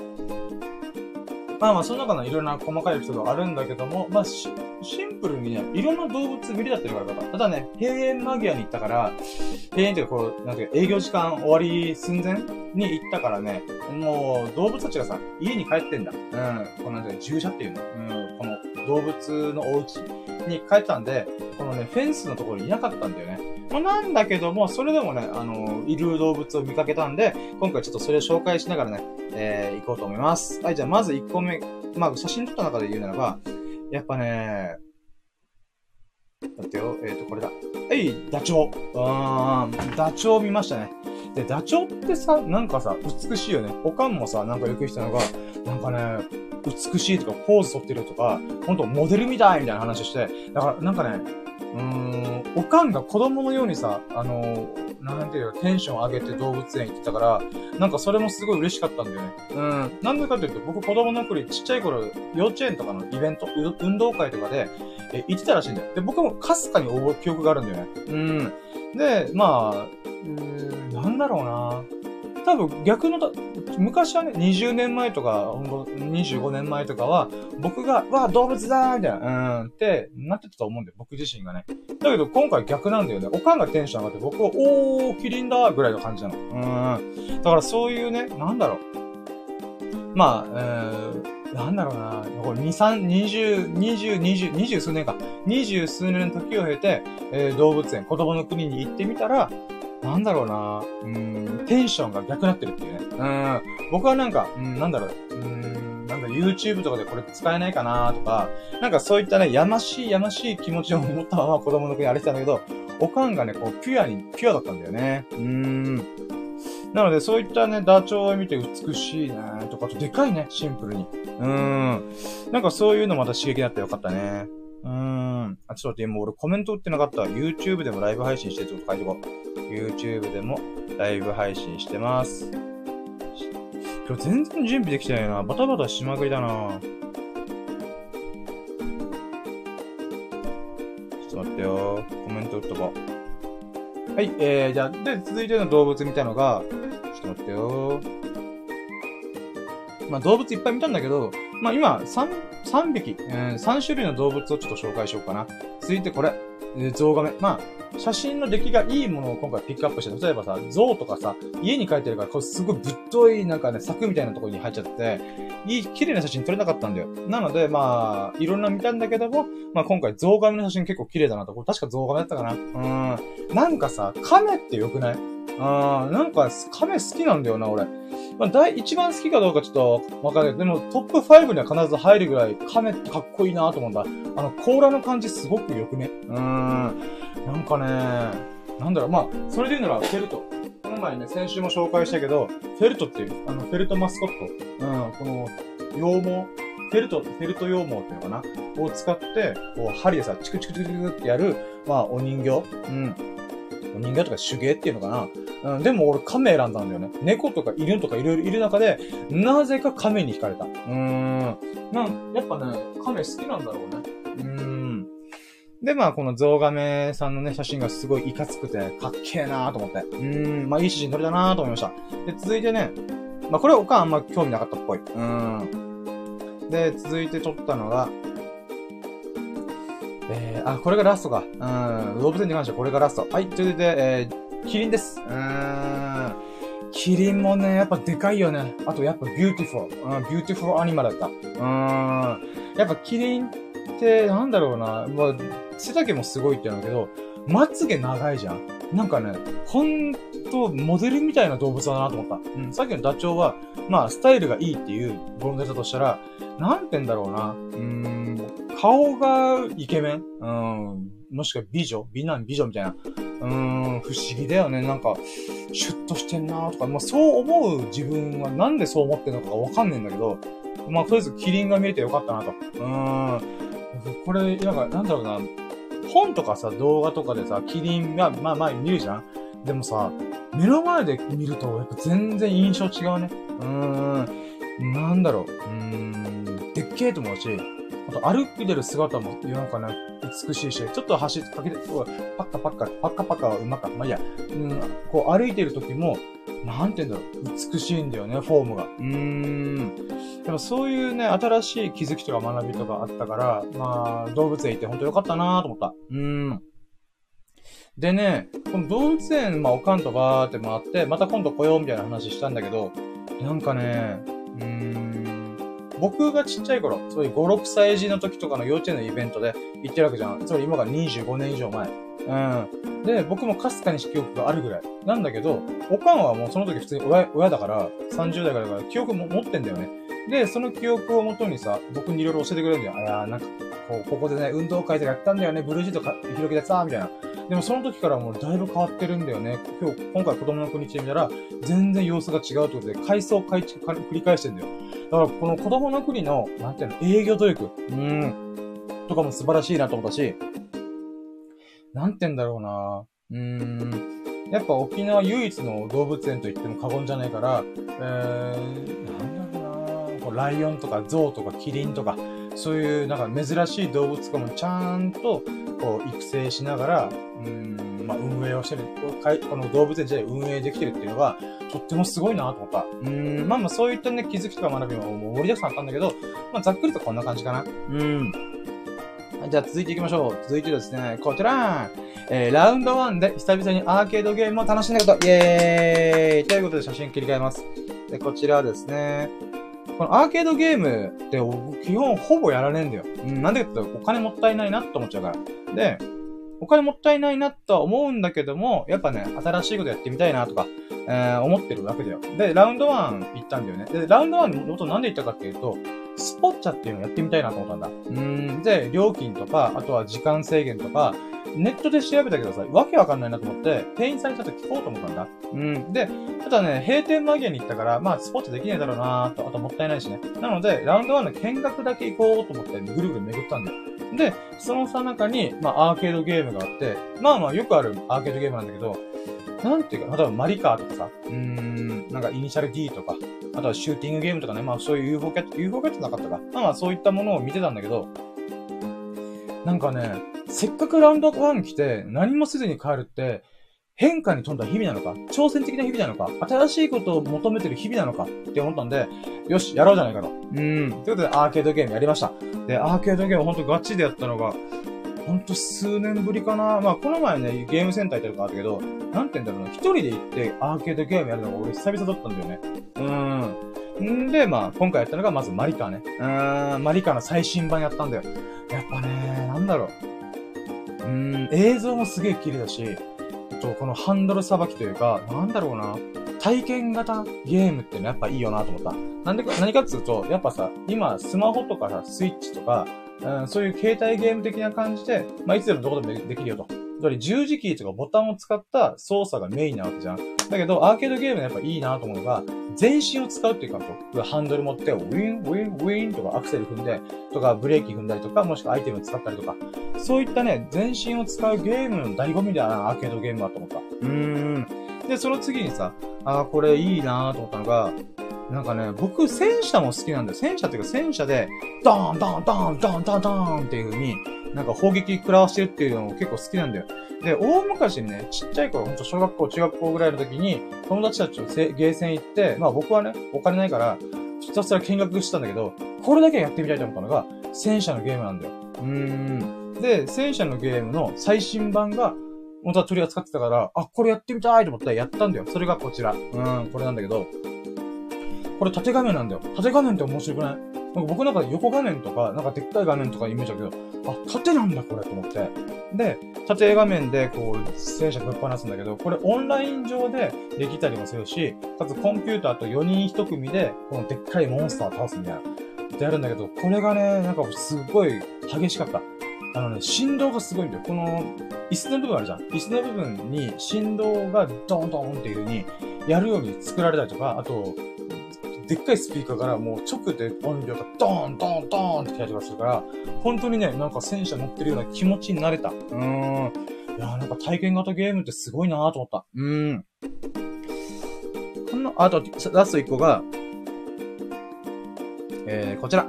まあまあ、その中のいろんな細かいエピソードあるんだけども、まあシ、ンプルにね、いろんな動物見れたっていうからただね、閉園間際に行ったから、閉園っていうかこう、なんていうか、営業時間終わり寸前に行ったからね、もう、動物たちがさ、家に帰ってんだ。うん。このなんていうか、従者っていうの。うん。この動物のお家に帰ったんで、このね、フェンスのところにいなかったんだよね。まあ、なんだけども、それでもね、あの、いる動物を見かけたんで、今回ちょっとそれを紹介しながらね、えー、行こうと思います。はい、じゃあまず1個目、まあ、写真撮った中で言うならば、やっぱね、だってよ、えっ、ー、と、これだ。はい、ダチョウ。あー、ダチョウ見ましたね。で、ダチョウってさ、なんかさ、美しいよね。おかんもさ、なんかよく言ったのが、なんかね、美しいとか、ポーズ取ってるとか、ほんとモデルみたいみたいな話して、だから、なんかね、うーん、おかんが子供のようにさ、あのー、なんていうか、テンション上げて動物園行ってたから、なんかそれもすごい嬉しかったんだよね。うん。なんでかというと、僕子供の頃、ちっちゃい頃、幼稚園とかのイベント、運動会とかで、え、行ってたらしいんだよ。で、僕もかすかに覚え記憶があるんだよね。うん。で、まあ、うーん、なんだろうな多分逆の昔はね、20年前とか、25年前とかは、僕が、わあ、動物だーみたいな、うん、ってなってたと思うんだよ、僕自身がね。だけど今回逆なんだよね。おかんがテンション上がって、僕は、おー、キリンだーぐらいの感じなの。うん。だからそういうね、なんだろう。まあ、えー、なんだろうな、これ2、3、20、20、20、20数年か。20数年の時を経て、えー、動物園、子供の国に行ってみたら、なんだろうな、うん、テンションが逆になってるっていうね。うん、僕はなんか、うん、なんだろう、うん、なんだ、YouTube とかでこれ使えないかなとか、なんかそういったね、やましいやましい気持ちを持ったまま子供の国歩いてたんだけど、おかんがね、こう、ピュアに、ピュアだったんだよね。うん。なので、そういったね、ダチョウを見て美しいね、とか、とでかいね、シンプルに。うん。なんかそういうのまた刺激になってよかったね。うん。あ、ちょっと待って、今俺コメント打ってなかった。YouTube でもライブ配信してちょっと書いてこう。YouTube でもライブ配信してます。今日全然準備できてないな。バタバタしまくりだな。ちょっと待ってよ。コメント打っとこう。はい、えー、じゃあ、で、続いての動物見たのが、ちょっと待ってよ。まあ動物いっぱい見たんだけど、まあ今、3、3匹、えー、3種類の動物をちょっと紹介しようかな。続いてこれ、像画面。まあ、写真の出来がいいものを今回ピックアップして、例えばさ、像とかさ、家に帰ってるから、これすごいぶっといなんかね、柵みたいなところに入っちゃって、いい、綺麗な写真撮れなかったんだよ。なので、まあ、いろんな見たんだけども、まあ今回像画面の写真結構綺麗だなと。これ確か像画面だったかな。うん。なんかさ、亀って良くない？あー、なんか、カメ好きなんだよな、俺。まあ、第一番好きかどうかちょっとわかんない。でも、トップ5には必ず入るぐらい、カメってかっこいいなと思うんだ。あの、甲羅の感じすごく良くね？うーん。なんかね、なんだろう、まあ、それで言うなら、フェルト。この前ね、先週も紹介したけど、フェルトっていう、あの、フェルトマスコット。うん、この、羊毛、フェルト、フェルト羊毛っていうのかな？を使って、こう、針でさ、チクチクチクチクってやる、まあ、お人形。うん。人形とか手芸っていうのかな？うん、でも俺亀選んだんだよね。猫とか犬とかいろいろいる中で、なぜか亀に惹かれた。うーん。なん、やっぱね、亀好きなんだろうね。うーん。で、まあ、このゾウガメさんのね、写真がすごいいかつくて、かっけえなーと思って。うーん、まあ、いい写真撮れたなーと思いました。で、続いてね、まあ、これはおかんあんま興味なかったっぽい。うーん。で、続いて撮ったのが、あ、これがラストか。うん、動物園に関してはこれがラスト。はい、続いて、えー、キリンです。うーん。キリンもね、やっぱでかいよね。あとやっぱ beautiful。うん、 beautiful animal だった。うーん。やっぱキリンって、なんだろうな。まあ、背丈もすごいって言うんだけど、まつげ長いじゃん。なんかね、ほんと、モデルみたいな動物だなと思った。うん、さっきのダチョウは、まあ、スタイルがいいっていうボロネタとしたら、なんて言うんだろうな。うーん、顔がイケメン？うん、もしくは美女？美男美女みたいな？うーん、不思議だよね。なんか、シュッとしてんなとか、まあ、そう思う自分はなんでそう思ってんのかがわかんねえんだけど、まあ、とりあえずキリンが見れてよかったなと。うん。これ、なんか、なんだろうな。本とかさ、動画とかでさ、キリンが、まあまあ見るじゃんでもさ、目の前で見ると、やっぱ全然印象違うね。うーん。なんだろう。うーん。でっけえと思うし、あと歩いてる姿も、なんかね、美しいし、ちょっと走かけて、パッカパッカ、パッカパッカはうまか。まあ、いいや。うん、こう歩いてる時も、なんて言うんだろう。美しいんだよね、フォームが。うーん。でもそういうね、新しい気づきとか学びとかあったから、まあ、動物園行って本当よかったなと思った。うーん。でね、この動物園、まあ、おかんとバーって回って、また今度来ようみたいな話したんだけど、なんかね、うーん、僕がちっちゃい頃、そうい5、6歳児の時とかの幼稚園のイベントで行ってるわけじゃん。つまり今が25年以上前。うん。で、僕もかすかに記憶があるぐらい。なんだけど、おかんはもうその時普通に親親だから、30代からだから記憶も持ってんだよね。で、その記憶をもとにさ、僕にいろいろ教えてくれるんだよ。あ、いやなんか、こう、ここでね、運動会とかやったんだよね、ブルージーとか広げてさ、みたいな。でもその時からもうだいぶ変わってるんだよね。今日、今回子供の国地で見たら、全然様子が違うってことで、階層改築繰り返してんだよ。だからこの子供の国の、なんていうの、営業努力、うん、とかも素晴らしいなと思ったし、なんて言うんだろうなうーん、やっぱ沖縄唯一の動物園と言っても過言じゃないから、えー、なんだろうなこうライオンとかゾウとかキリンとか、そういうなんか珍しい動物とかもちゃんとこう育成しながら、うん、まあ、運営をしてる、この動物園自体運営できてるっていうのが、とってもすごいなと思った。うん、まあまあそういったね、気づきとか学びも盛りだくさんあったんだけど、まあざっくりとこんな感じかな。うん。じゃあ続いていきましょう。続いてですね、こちらえー、ラウンド1で久々にアーケードゲームを楽しんだこと、イエーイということで写真切り替えます。で、こちらですね。このアーケードゲームって基本ほぼやられんだよ。うん、なんでかって言うとお金もったいないなって思っちゃうから。で、お金もったいないなとは思うんだけども、やっぱね、新しいことやってみたいなとか、えー、思ってるわけだよ。で、ラウンド1行ったんだよね。で、ラウンド1のことなんで行ったかっていうと、スポッチャっていうのをやってみたいなと思ったんだ。うん。で、料金とか、あとは時間制限とか、ネットで調べたけどさ、わけわかんないなと思って、店員さんにちょっと聞こうと思ったんだ。うん。で、ただね、閉店間際に行ったから、まあ、スポッチャできないだろうなと、あともったいないしね。なので、ラウンド1の見学だけ行こうと思って、ぐるぐる巡ったんだよ。で、そのさ中に、まあ、アーケードゲームがあって、まあまあ、よくあるアーケードゲームなんだけど、なんていうか、例えばマリカーとかさ、うーん、なんかイニシャル D とか、あとはシューティングゲームとかね、まあそういう UFO キャット、UFO キャットなかったか。まあまあそういったものを見てたんだけど、なんかね、せっかくラウンドワン来て何もせずに帰るって、変化に富んだ日々なのか、挑戦的な日々なのか、新しいことを求めてる日々なのかって思ったんで、よし、やろうじゃないかと。うん。ということで、アーケードゲームやりました。で、アーケードゲームほんとガチでやったのが、ほんと数年ぶりかな。まあ、この前ね、ゲームセンター行ったとかあったけど、なんて言うんだろうな、一人で行ってアーケードゲームやるのが俺久々だったんだよね。うん。んで、まあ、今回やったのがまずマリカーね。うーん、マリカーの最新版やったんだよ。やっぱね、なんだろう。うん、映像もすげえ綺麗だし、と、このハンドルさばきというか、なんだろうな。体験型ゲームってのやっぱいいよなと思った。なんでか、何かっつうと、やっぱさ、今、スマホとかさ、スイッチとか、うん、そういう携帯ゲーム的な感じで、まあ、いつでもどこでもできるよと。つまり十字キーとかボタンを使った操作がメインなわけじゃん。だけど、アーケードゲームでやっぱいいなと思うのが、全身を使うっていうか、ハンドル持って、ウィン、ウィン、ウィンとかアクセル踏んで、とかブレーキ踏んだりとか、もしくはアイテム使ったりとか、そういったね、全身を使うゲームの醍醐味だな、アーケードゲームはと思った。うーん。で、その次にさ、あーこれいいなと思ったのが、なんかね、僕、戦車も好きなんだよ。戦車っていうか戦車で、ドーン、ドーン、ドーン、ドーン、ドーン、ドーンっていう風に、なんか砲撃食らわしてるっていうのも結構好きなんだよ。で、大昔にね、ちっちゃい頃、ほんと小学校、中学校ぐらいの時に、友達たちとゲーセン行って、まあ僕はね、お金ないから、ひたすら見学したんだけど、これだけやってみたいと思ったのが、戦車のゲームなんだよ。うーん。で、戦車のゲームの最新版が、本当は取り扱ってたから、あ、これやってみたいと思ったらやったんだよ。それがこちら。うん、これなんだけど、これ縦画面なんだよ。縦画面って面白くない？なんか僕の中で横画面とか、なんかでっかい画面とかイメージだけど、あ、縦なんだこれと思って。で、縦画面でこう、戦車ぶっ放すんだけど、これオンライン上でできたりもするし、かつコンピューターと4人1組で、このでっかいモンスターを倒すみたいな。ってやるんだけど、これがね、なんかすごい激しかった。あのね、振動がすごいんだよ。この、椅子の部分あるじゃん。椅子の部分に振動がドーンドーンっていう風にやるように作られたりとか、あと、でっかいスピーカーからもう直で音量がドーンドーンドーンって来たりとかするから、本当にね、なんか戦車乗ってるような気持ちになれた。うーん。いやーなんか体験型ゲームってすごいなーと思った。うーん。この、あと、ラスト1個が、えー、こちら。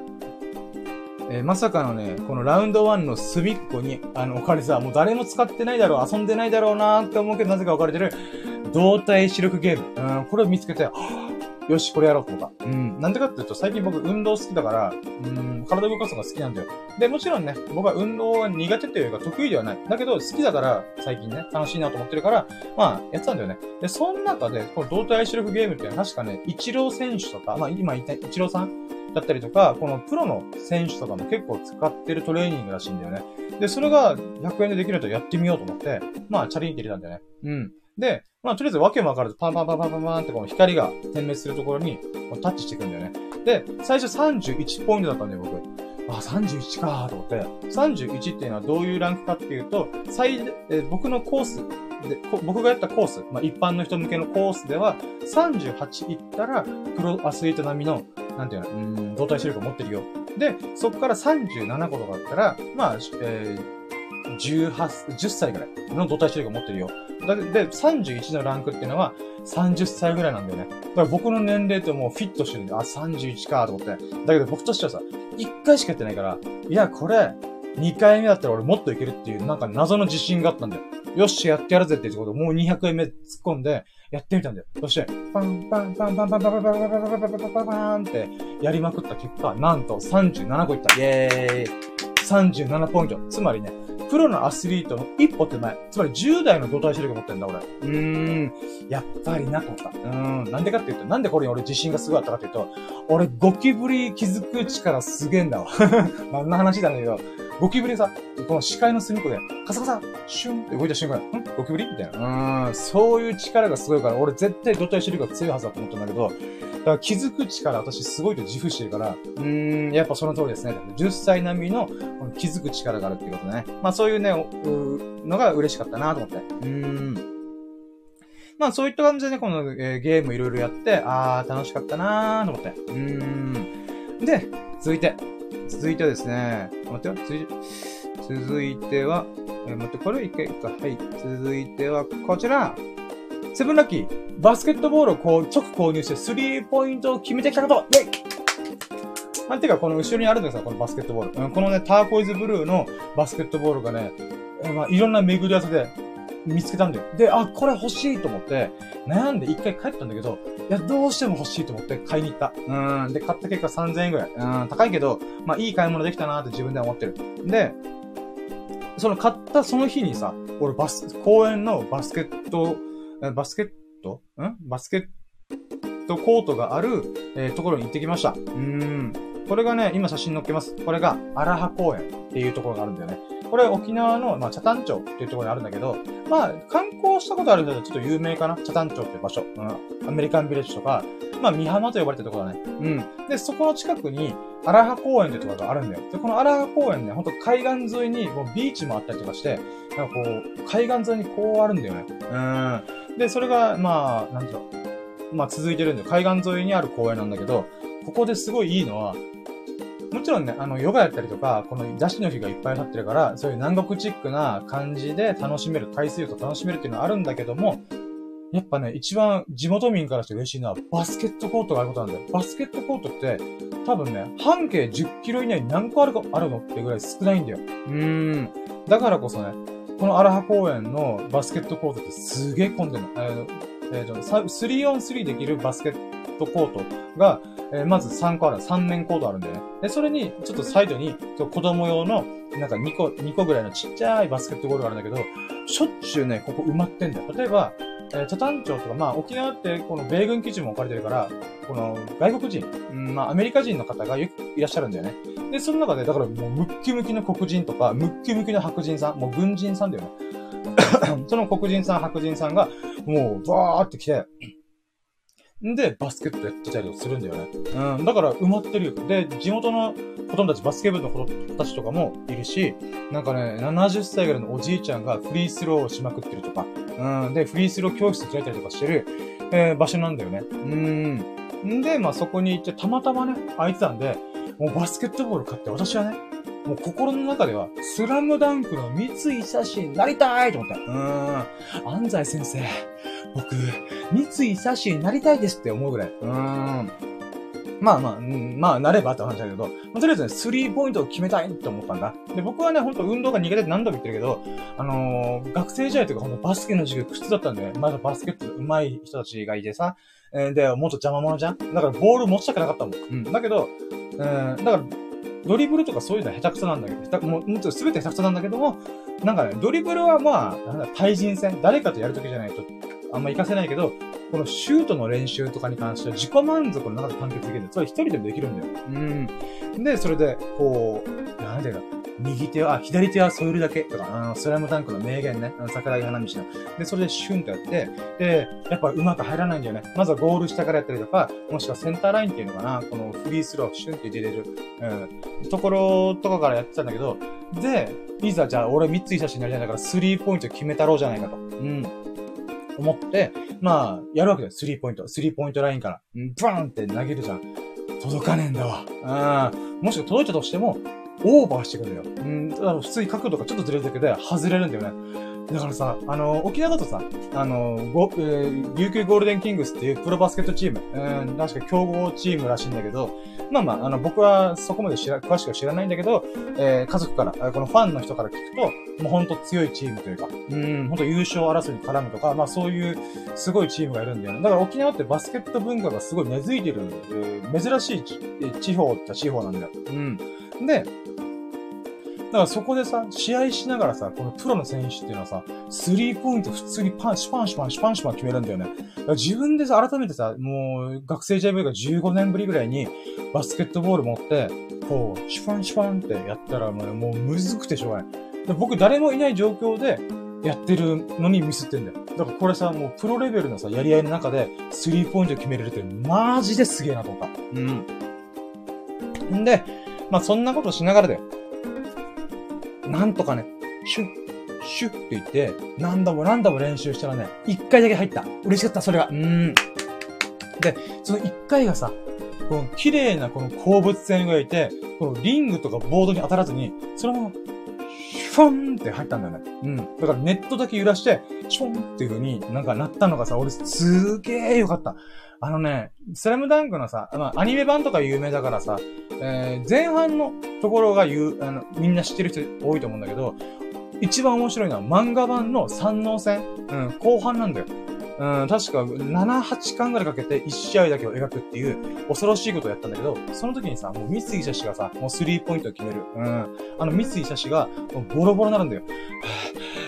えー、まさかのね、このラウンド1の隅っこに、あの、置かれてさ、もう誰も使ってないだろう、遊んでないだろうなーって思うけど、なぜか置かれてる、動体視力ゲーム。うん、これを見つけて、よし、これやろうと思った。うん。なんでかっていうと、最近僕運動好きだから、うん、体動かすのが好きなんだよ。で、もちろんね、僕は運動は苦手というか得意ではない。だけど、好きだから、最近ね、楽しいなと思ってるから、まあ、やってたんだよね。で、その中で、この動体視力ゲームっていうのは確かね、イチロー選手とか、まあ、今言ったイチローさんだったりとか、このプロの選手とかも結構使ってるトレーニングらしいんだよね。で、それが100円でできるとやってみようと思って、まあ、チャリンって入れたんだよね。うん。で、まあ、とりあえずわけもわからず、パンパンパンパンパンってこの光が点滅するところにタッチしていくんだよね。で、最初31ポイントだったんだよ、僕。あ、31かーと思って。31っていうのはどういうランクかっていうと、最、え僕のコースで、僕がやったコース、まあ、一般の人向けのコースでは、38いったら、プロアスリート並みの、なんていうの、うん、動体視力を持ってるよ。で、そこから37個とかだったら、まあ、えー、18、10歳ぐらいの動体視力を持ってるよ。だで、31のランクっていうのは30歳ぐらいなんだよね。だから僕の年齢ともうフィットしてるんで、あ、31かと思って。だけど僕としてはさ、1回しかやってないから、いや、これ、2回目だったら俺もっといけるっていう、なんか謎の自信があったんだよ。よし、やってやるぜっていうことで、もう200円目突っ込んで、やってみたんだよ。そして、パンパンパンパンパンパンパンパンパンパンパンパンパンパンパンってやりまくった結果、なんと37個いった。イェーイ !37 ポイント。つまりね、プロのアスリートの一歩手前。つまり10代の動体視力持ってんだ、俺。うーん。やっぱりなと思った。うーん。なんでかっていうと、なんでこれに俺自信がすごいあったかっていうと、俺ゴキブリ気づく力すげえんだわ。あんな話だけど、ゴキブリさ、この視界の隅っこで、カサカサ、シュンって動いた瞬間、ん？ゴキブリ？みたいな。うん、そういう力がすごいから、俺絶対動体視力が強いはずだと思ったんだけど、だから気づく力、私すごいと自負してるから、うーん、やっぱその通りですね。10歳並みの気づく力があるっていうことでね。まあそういうね、うのが嬉しかったなと思って。うーん。まあそういった感じでね、この、えー、ゲームいろいろやって、あー、楽しかったなーと思って。うーん。で、続いて。続いてはですね、待ってよ。続いては、えー、待って、これ一回か。はい。続いては、こちら。セブンラッキー。バスケットボールをこう、直購入して、スリーポイントを決めてきたことイェイなんていうか、この後ろにあるんですよ、このバスケットボール。うん、このね、ターコイズブルーのバスケットボールがね、え、まあ、いろんな巡り合わせで見つけたんだよ。で、あ、これ欲しいと思って、悩んで一回帰ったんだけど、いや、どうしても欲しいと思って買いに行った。うん。で、買った結果3000円ぐらい。うん、高いけど、まあ、いい買い物できたなって自分では思ってる。で、その買ったその日にさ、俺バス、公園のバスケット、バスケット？ん？バスケットコートがある、えー、ところに行ってきました。うーん。これがね、今写真載っけます。これが、荒羽公園っていうところがあるんだよね。これ沖縄の、まあ、北谷町っていうところにあるんだけど、まあ、観光したことあるんだけど、ちょっと有名かな？北谷町っていう場所。うん。アメリカンビレッジとか、まあ、三浜と呼ばれてるところだね。うん。で、そこの近くに、荒葉公園ってところがあるんだよ。で、この荒葉公園ね、ほんと海岸沿いに、もうビーチもあったりとかして、なんかこう、海岸沿いにこうあるんだよね。うん。で、それが、まあ、なんていうの、まあ続いてるんで、海岸沿いにある公園なんだけど、ここですごいいいのは、もちろんね、あの、ヨガやったりとか、この雑誌の日がいっぱい立ってるから、そういう南国チックな感じで楽しめる、海水浴と楽しめるっていうのはあるんだけども、やっぱね、一番地元民からして嬉しいのは、バスケットコートがあることなんだよ。バスケットコートって、多分ね、半径10キロ以内に何個あるか、あるのってぐらい少ないんだよ。うーん。だからこそね、このアラハ公園のバスケットコートってすげえ混んでるの。えー、えー、3on3 できるバスケットコートが、えー、まず3個ある、3面コートあるんだよね。で、それに、ちょっとサイドに、子供用の、なんか2個、2個ぐらいのちっちゃいバスケットゴールがあるんだけど、しょっちゅうね、ここ埋まってんだよ。例えば、えー、チャタン町とか、まあ、沖縄って、この米軍基地も置かれてるから、この、外国人、うん、まあ、アメリカ人の方がいらっしゃるんだよね。で、その中で、だからもう、ムッキムキの黒人とか、ムッキムキの白人さん、もう軍人さんだよね。その黒人さん、白人さんが、もう、バーって来て、で、バスケットやってたりするんだよね。うん。だから埋まってるよ。で、地元の子供たち、バスケ部の子たちとかもいるし、なんかね、70歳ぐらいのおじいちゃんがフリースローをしまくってるとか、うん。で、フリースロー教室開いたりとかしてる、えー、場所なんだよね。うん。んで、まあそこに行って、たまたまね、空いてたんで、もうバスケットボール買って、私はね、もう心の中では、スラムダンクの三井久志になりたいと思った。うん。安西先生、僕、三井久志になりたいですって思うぐらい。うん。まあまあ、うん、まあ、なればって話だけど、まあ、とりあえずね、スリーポイントを決めたいって思ったんだ。で、僕はね、ほんと運動が苦手って何度も言ってるけど、あのー、学生時代とかほんとバスケの授業苦痛だったんだよ。まだバスケット上手い人たちがいてさ、えー、で、もっと邪魔者じゃんだからボール持ちたくなかったもん。うん。だけど、うん、だから、ドリブルとかそういうのは下手くそなんだけど、下手もう、もっと全て下手くそなんだけども、なんかね、ドリブルはまあ、なんだ、対人戦、誰かとやるときじゃないと、あんま活かせないけど、このシュートの練習とかに関しては自己満足の中で完結できるんだよ。それ一人でもできるんだよ。うん。で、それで、こう、なんていうか、右手は、あ、左手は添えるだけとか、あの、スラムタンクの名言ね、桜木花道の。で、それでシュンとやって、で、やっぱうまく入らないんだよね。まずはゴール下からやったりとか、もしくはセンターラインっていうのかな、このフリースロー、シュンって出れる、うん、ところとかからやってたんだけど、で、いざじゃあ俺三つい写真になりたいんだから、スリーポイント決めたろうじゃないかと。うん。思って、まあ、やるわけだよ。スリーポイント。スリーポイントラインから。んバーンって投げるじゃん。届かねえんだわ。うん。もしくは届いたとしても、オーバーしてくるよ。うん、普通に角度がちょっとずれるだけで外れるんだよね。だからさ、あの、沖縄だとさ、あの、ご、えー、琉球ゴールデンキングスっていうプロバスケットチーム、うん、確か強豪チームらしいんだけど、まあまあ、あの、僕はそこまで知ら、詳しくは知らないんだけど、えー、家族から、このファンの人から聞くと、もうほんと強いチームというか、うん、ほんと優勝争いに絡むとか、まあそういうすごいチームがいるんだよね。だから沖縄ってバスケット文化がすごい根付いてる、えー、珍しい地方って地方なんだよ。うん。で、だからそこでさ、試合しながらさ、このプロの選手っていうのはさ、スリーポイント普通にパン、シュパンシュパン、シュパンシュパン決めるんだよね。自分でさ、改めてさ、もう、学生 JV が15年ぶりぐらいに、バスケットボール持って、こう、シュパンシュパンってやったら、もう、もうむずくてしょうがない。で僕、誰もいない状況で、やってるのにミスってんだよ。だからこれさ、もうプロレベルのさ、やり合いの中で、スリーポイント決めれるって、マジですげえなと思った。うん。んで、まあそんなことしながらだよ。なんとかね、シュッ、シュッって言って、何度も何度も練習したらね、一回だけ入った。嬉しかった、それが。うん。で、その一回がさ、この綺麗なこの鉱物線がいて、このリングとかボードに当たらずに、そのまま、シュフンって入ったんだよね。うん。だからネットだけ揺らして、シュンっていう風になんかなったのがさ、俺すげえよかった。あのね、スラムダンクのさ、まあ、アニメ版とか有名だからさ、えー、前半のところが言う、あの、みんな知ってる人多いと思うんだけど、一番面白いのは漫画版の三能戦。うん、後半なんだよ。うん、確か7、8巻ぐらいかけて1試合だけを描くっていう恐ろしいことをやったんだけど、その時にさ、もう三井写真がさ、もうスリーポイントを決める。うん。あの三井写真がボロボロになるんだよ。は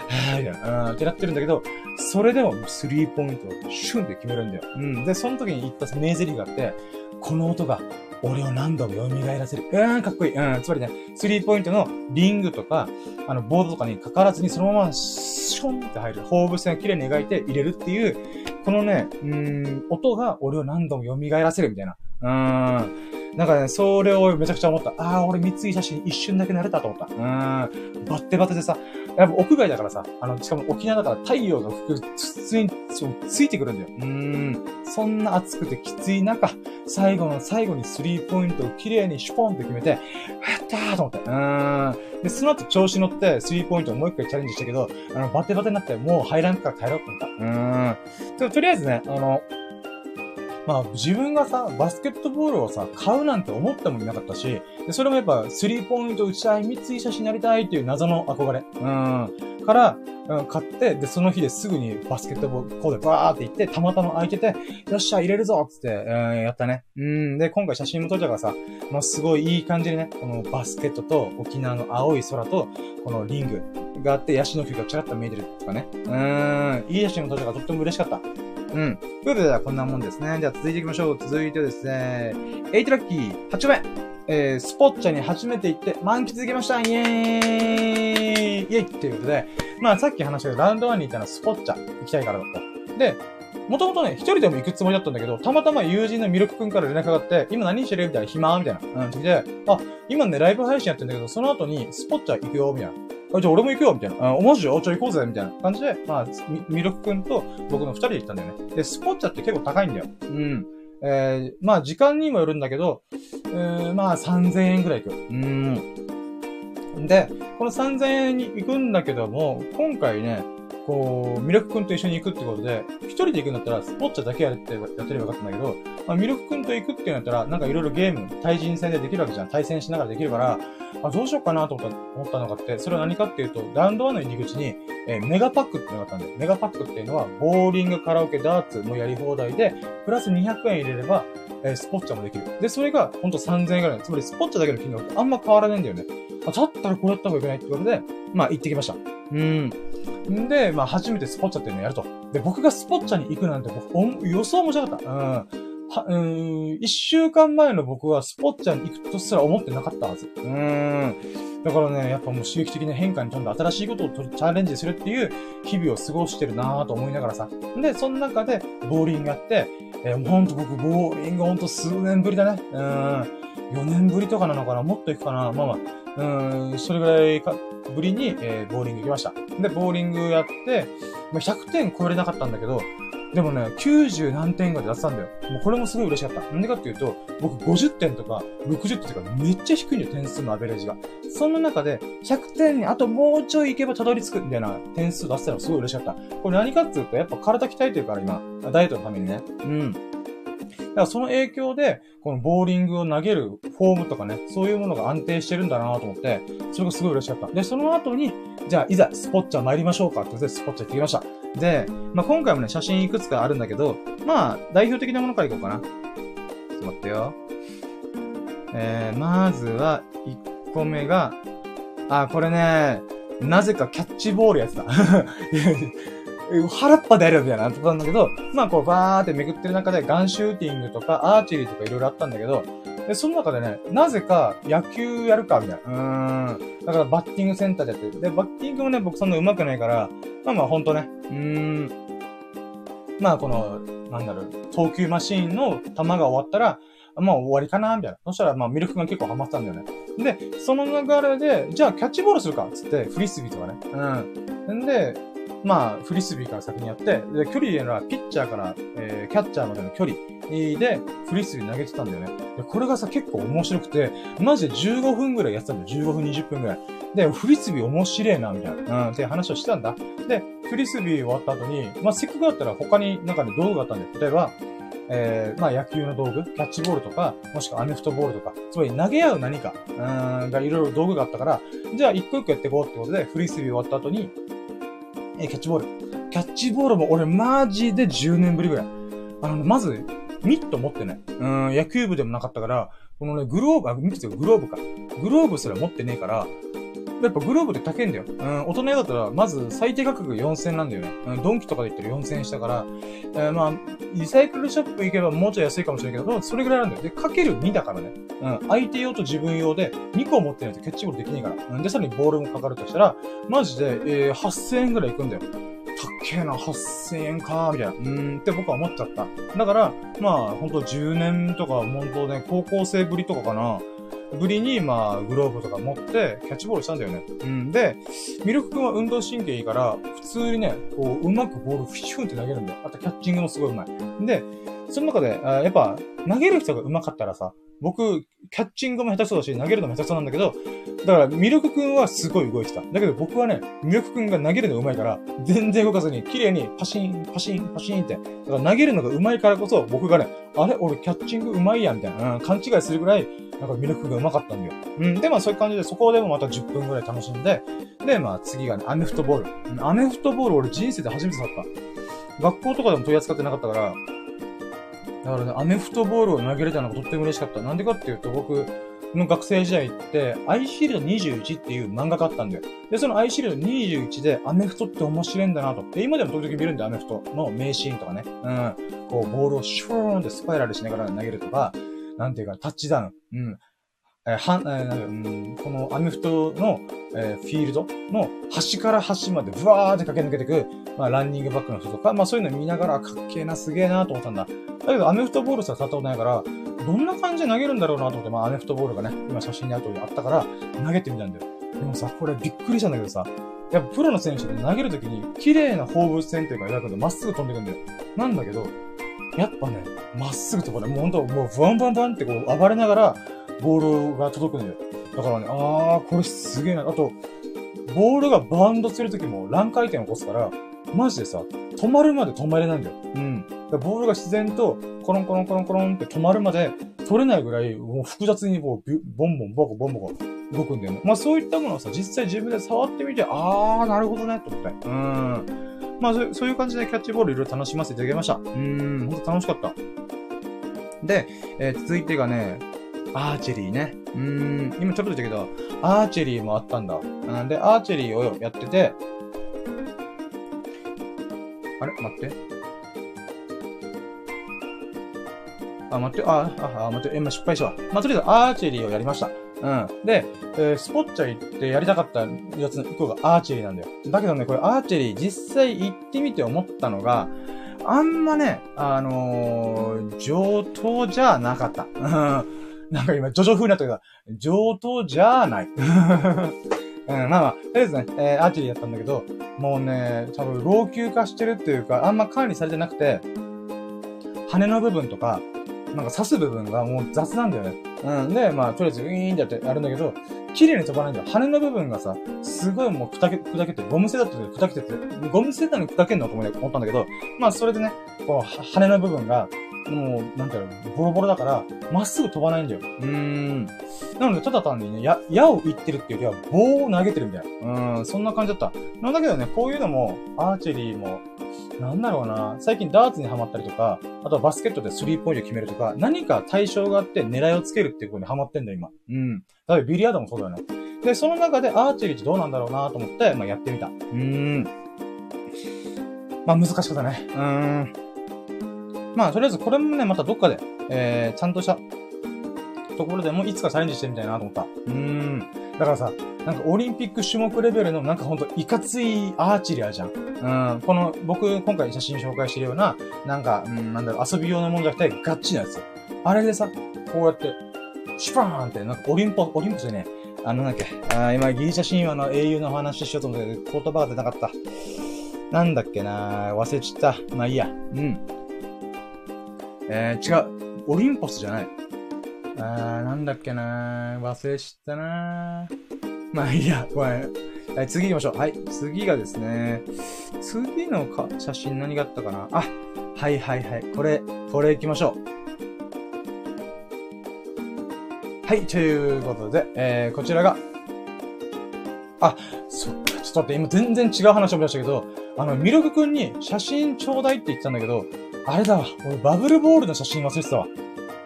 ぁ、はぁ、みたいな。うん、ってなってるんだけど、それでもスリーポイントをシュンって決めるんだよ。うん。で、その時に言った名台詞があって、この音が俺を何度も蘇らせる。うーん、かっこいい。うん、つまりね、スリーポイントのリングとか、あの、ボードとかにかからずにそのまま、ションって入る。放物線を綺麗に描いて入れるっていう、このね、うん、音が俺を何度も蘇らせるみたいな。うん。なんかね、それをめちゃくちゃ思った。ああ、俺三井写真一瞬だけ慣れたと思った。うん。バッテバテでさ、やっぱ屋外だからさ、あの、しかも沖縄だから太陽の服、普通についてくるんだよ。うん。そんな暑くてきつい中、最後の最後にスリーポイントを綺麗にシュポンって決めて、やったーと思って。うん。で、その後調子乗って、スリーポイントをもう一回チャレンジしたけど、あの、バテバテになって、もう入らんから帰ろうと思った。うん。とりあえずね、あの、まあ自分がさ、バスケットボールをさ、買うなんて思ってもいなかったし、でそれもやっぱ、スリーポイント打ちたい、三井写真になりたいっていう謎の憧れ。うん。から、うん、買って、で、その日ですぐにバスケットボールコードバーって行って、たまたま空いてて、よっしゃ、入れるぞっつって、うん、やったね。うん、で、今回写真も撮ったからさ、まあ、すごいいい感じでね、このバスケットと沖縄の青い空と、このリングがあって、ヤシの木がちらっと見えてるとかね。うん、いい写真も撮ったからとっても嬉しかった。うん。ということで、こんなもんですね。じゃあ続いていきましょう。続いてですね、エイトラッキー、8丁目。えー、スポッチャに初めて行って満喫できましたイェーイイェイっていうことで、まあさっき話したけどラウンド1に行ったのはスポッチャ行きたいからだと。で、もともとね、一人でも行くつもりだったんだけど、たまたま友人のミルクくんから連絡があって、今何してる？みたいな、暇？みたいな。うん、時で、あ、今ね、ライブ配信やってんだけど、その後にスポッチャ行くよ、みたいな。あ、じゃあ俺も行くよみたいな。あ、マジ？であ、じゃあ行こうぜみたいな感じで、まあ、ミルクくんと僕の二人で行ったんだよね。で、スポッチャって結構高いんだよ。うん。えー、まあ時間にもよるんだけど、えー、まあ3000円くらい行く。うん。で、この3000円に行くんだけども、今回ね、こう、ミルク君と一緒に行くってことで、一人で行くんだったら、スポッチャだけやって、やってればよかったんだけど、まあ、ミルク君と行くっていうんだったら、なんかいろいろゲーム、対人戦でできるわけじゃん。対戦しながらできるから、あ、どうしようかなと思った思ったのがあって、それは何かっていうと、ラウンド1の入り口に、えー、メガパックってのがあったんで、メガパックっていうのは、ボーリング、カラオケ、ダーツもやり放題で、プラス200円入れれば、えー、スポッチャもできる。で、それが、ほんと3000円ぐらい。つまり、スポッチャだけの金額ってあんま変わらないんだよね。あ、だったらこれやった方がいけないってことで、まあ、行ってきました。うん。んで、まあ、初めてスポッチャっていうのをやると。で、僕がスポッチャに行くなんて、僕、予想もしなかった。うん。は、うん、一週間前の僕はスポッチャに行くとすら思ってなかったはず。うん。だからね、やっぱもう刺激的な変化に富んで新しいことをチャレンジするっていう日々を過ごしてるなぁと思いながらさ。で、その中でボーリングやって、えー、ほんと僕ボーリングほんと数年ぶりだね。うん。4年ぶりとかなのかなもっと行くかなまあまあ。うん、それぐらいか、ぶりに、えー、ボーリング行きました。で、ボーリングやって、まあ、100点超えれなかったんだけど、でもね、90何点ぐらい出したんだよ。もうこれもすごい嬉しかった。なんでかっていうと、僕50点とか60点とかめっちゃ低いんだよ、点数のアベレージが。そんな中で、100点にあともうちょい行けばたどり着くみたいな点数出したのすごい嬉しかった。これ何かっていうと、やっぱ体鍛えてるから今、ダイエットのためにね。うん。だからその影響で、このボーリングを投げるフォームとかね、そういうものが安定してるんだなと思って、それがすごい嬉しかった。で、その後に、じゃあ、いざ、スポッチャ参りましょうかってことで、スポッチャ行ってきました。で、まあ、今回もね、写真いくつかあるんだけど、まあ、代表的なものからいこうかな。ちょっと待ってよ。えー、まずは、1個目が、あ、これね、なぜかキャッチボールやつだ。腹っぱでやるみたいなとこなんだけど、まあこうバーってめくってる中でガンシューティングとかアーチェリーとかいろいろあったんだけど、で、その中でね、なぜか野球やるかみたいな。うーん。だからバッティングセンターでやってる。で、バッティングもね、僕そんな上手くないから、まあまあほんとね、うーん。まあこの、なんだろう、投球マシーンの球が終わったら、まあ終わりかなみたいな。そしたら、まあミルクが結構ハマってたんだよね。で、その流れで、じゃあキャッチボールするかつって、フリスビーとかね。うん。んで、まあ、フリスビーから先にやって、で、距離でのはピッチャーから、えー、キャッチャーまでの距離で、フリスビー投げてたんだよね。で、これがさ、結構面白くて、マジで15分ぐらいやってたんだよ。15分、20分ぐらい。で、フリスビー面白いな、みたいな。うん、って話をしてたんだ。で、フリスビー終わった後に、まあ、せっかくだったら他になんかね、道具があったんだよ。例えば、えー、まあ野球の道具、キャッチボールとか、もしくはアメフトボールとか、つまり投げ合う何か、うん、がいろいろ道具があったから、じゃあ一個一個やっていこうってことで、フリスビー終わった後に、えキャッチボール。キャッチボールも俺マジで10年ぶりぐらい。あの、まず、ミット持ってない。うん、野球部でもなかったから、このね、グローブ、あ、ミットグローブか。グローブすら持ってねえから、やっぱグローブって高いんだよ。うん、大人だったら、まず最低価格4000なんだよね。うん、ドンキとかで言ったら4000円したから、えー、まあ、リサイクルショップ行けばもうちょい安いかもしれないけど、それぐらいなんだよ。で、かける2だからね。うん、相手用と自分用で2個持ってないとキャッチボールできないから。うん、で、さらにボールもかかるとしたら、マジで、えー、8000円ぐらいいくんだよ。たっけえな、8000円か、みたいな。うーんって僕は思っちゃった。だから、まあ、ほんと10年とか、本当ね、高校生ぶりとかかな。ぶりに、まあ、グローブとか持って、キャッチボールしたんだよね。うん。で、ミルク君は運動神経いいから、普通にね、こう、うまくボールフィシュンって投げるんだよ。あと、キャッチングもすごい上手い。で、その中で、やっぱ、投げる人が上手かったらさ、僕、キャッチングも下手そうだし、投げるのも下手そうなんだけど、だから、ミルクくんはすごい動いてた。だけど僕はね、ミルクくんが投げるの上手いから、全然動かずに、綺麗にパシン、パシン、パシンって。だから投げるのが上手いからこそ、僕がね、あれ？俺キャッチング上手いやん、みたいな、うん、勘違いするぐらい、なんかミルクくんが上手かったんだよ。うん、で、まあそういう感じで、そこでもまた10分ぐらい楽しんで、で、まあ次がね、アメフトボール。アメフトボール俺人生で初めて触った。学校とかでも取り扱ってなかったから、だからね、アメフトボールを投げれたのがとっても嬉しかった。なんでかっていうと、僕の学生時代って、アイシールド21っていう漫画があったんだよ。で、そのアイシールド21でアメフトって面白いんだなと。で、今でも時々見るんだよ、アメフトの名シーンとかね。うん。こう、ボールをシューンってスパイラルしながら投げるとか、なんていうか、タッチダウン。うん。えー、は、えー、うん、このアメフトの、えー、フィールドの端から端までブワーって駆け抜けていく、まあ、ランニングバックの人とか、まあそういうの見ながら、かっけえな、すげえなと思ったんだ。だけど、アメフトボールさ、触ったことないから、どんな感じで投げるんだろうなと思って、まあアメフトボールがね、今写真にある通りあったから、投げてみたんだよ。でもさ、これびっくりしたんだけどさ、やっぱプロの選手で投げるときに、綺麗な放物線というか描くとまっすぐ飛んでくんだよ。なんだけど、やっぱね、まっすぐ飛ばない。もうほんと、もう、ブワンブワンブワンってこう、暴れながら、ボールが届くんだよ。だからね、あー、これすげえな。あと、ボールがバウンドするときも乱回転を起こすから、マジでさ、止まるまで止まれないんだよ。うん。ボールが自然と、コロンコロンコロンコロンって止まるまで、取れないぐらい、もう複雑にこう、ボンボンボコボンボコ動くんだよね。まあそういったものをさ、実際自分で触ってみて、あー、なるほどね、と思って。うん。まあそういう感じでキャッチボールいろいろ楽しませていただきました。うん、ほんと楽しかった。で、えー、続いてがね、アーチェリーね。うーん、今ちょっと言ったけど、アーチェリーもあったんだ。なんで、アーチェリーをやってて、あれ？待って。あ、待って、あ、あ、あ待って、今失敗したわ。まあ、とりあえずアーチェリーをやりました。うん。で、えー、スポッチャ行ってやりたかったやつの一個がアーチェリーなんだよ。だけどね、これアーチェリー実際行ってみて思ったのが、あんまね、あのー、上等じゃなかった。なんか今、ジョジョ風になったけど、上等じゃない。うん、まあまあ、とりあえずね、えー、アーチェリーやったんだけど、もうね、多分老朽化してるっていうか、あんま管理されてなくて、羽の部分とか、なんか刺す部分がもう雑なんだよね。うん。で、まあ、とりあえずウィーンってやってやるんだけど、綺麗に飛ばないんだよ。羽の部分がさ、すごいもう砕け、砕けて、ゴム製だったけど砕けてて、ゴム製なのに砕けんのと思ったんだけど、まあ、それでね、こう、羽の部分が、もう、なんていうの、ボロボロだから、まっすぐ飛ばないんだよ。うーん。なので、ただ単にね、や、矢を言ってるっていうよりは、棒を投げてるみたいな。うん、そんな感じだった。なんだけどね、こういうのも、アーチェリーも、なんだろうな、最近ダーツにハマったりとか、あとはバスケットでスリーポイント決めるとか、何か対象があって狙いをつけるっていうことにハマってんだよ、今。うん。だからビリヤードもそうだよね。で、その中でアーチェリーってどうなんだろうなと思って、まあ、やってみた。うーん。まあ、難しかったね。うーん。まあ、とりあえずこれもね、またどっかで、えー、ちゃんとしたところでもいつかチャレンジしてみたいなと思った。うーん。だからさ、なんかオリンピック種目レベルのなんかほんといかついアーチリアじゃん。うん。この、僕今回写真紹介してるような、なんか、うん、なんだろう、遊び用のものじゃなくてガッチなやつ。あれでさ、こうやって、シュパーンって、なんかオリンポ、オリンポスでね、あのなんだっけ、あ今ギリシャ神話の英雄の話しようと思ったけど、言葉が出なかった。なんだっけな忘れちった。まあいいや。うん。えー、違う。オリンポスじゃない。あー、なんだっけなー忘れちったなーまあいいや、ごめん。はい、次行きましょう。はい、次がですね、次のか写真何があったかなあ、はいはいはい。これ、これ行きましょう。はい、ということで、えー、こちらが、あ、そっか、ちょっと待って、今全然違う話を思い出したけど、あの、ミルクくんに写真ちょうだいって言ってたんだけど、あれだわ。俺バブルボールの写真忘れてたわ。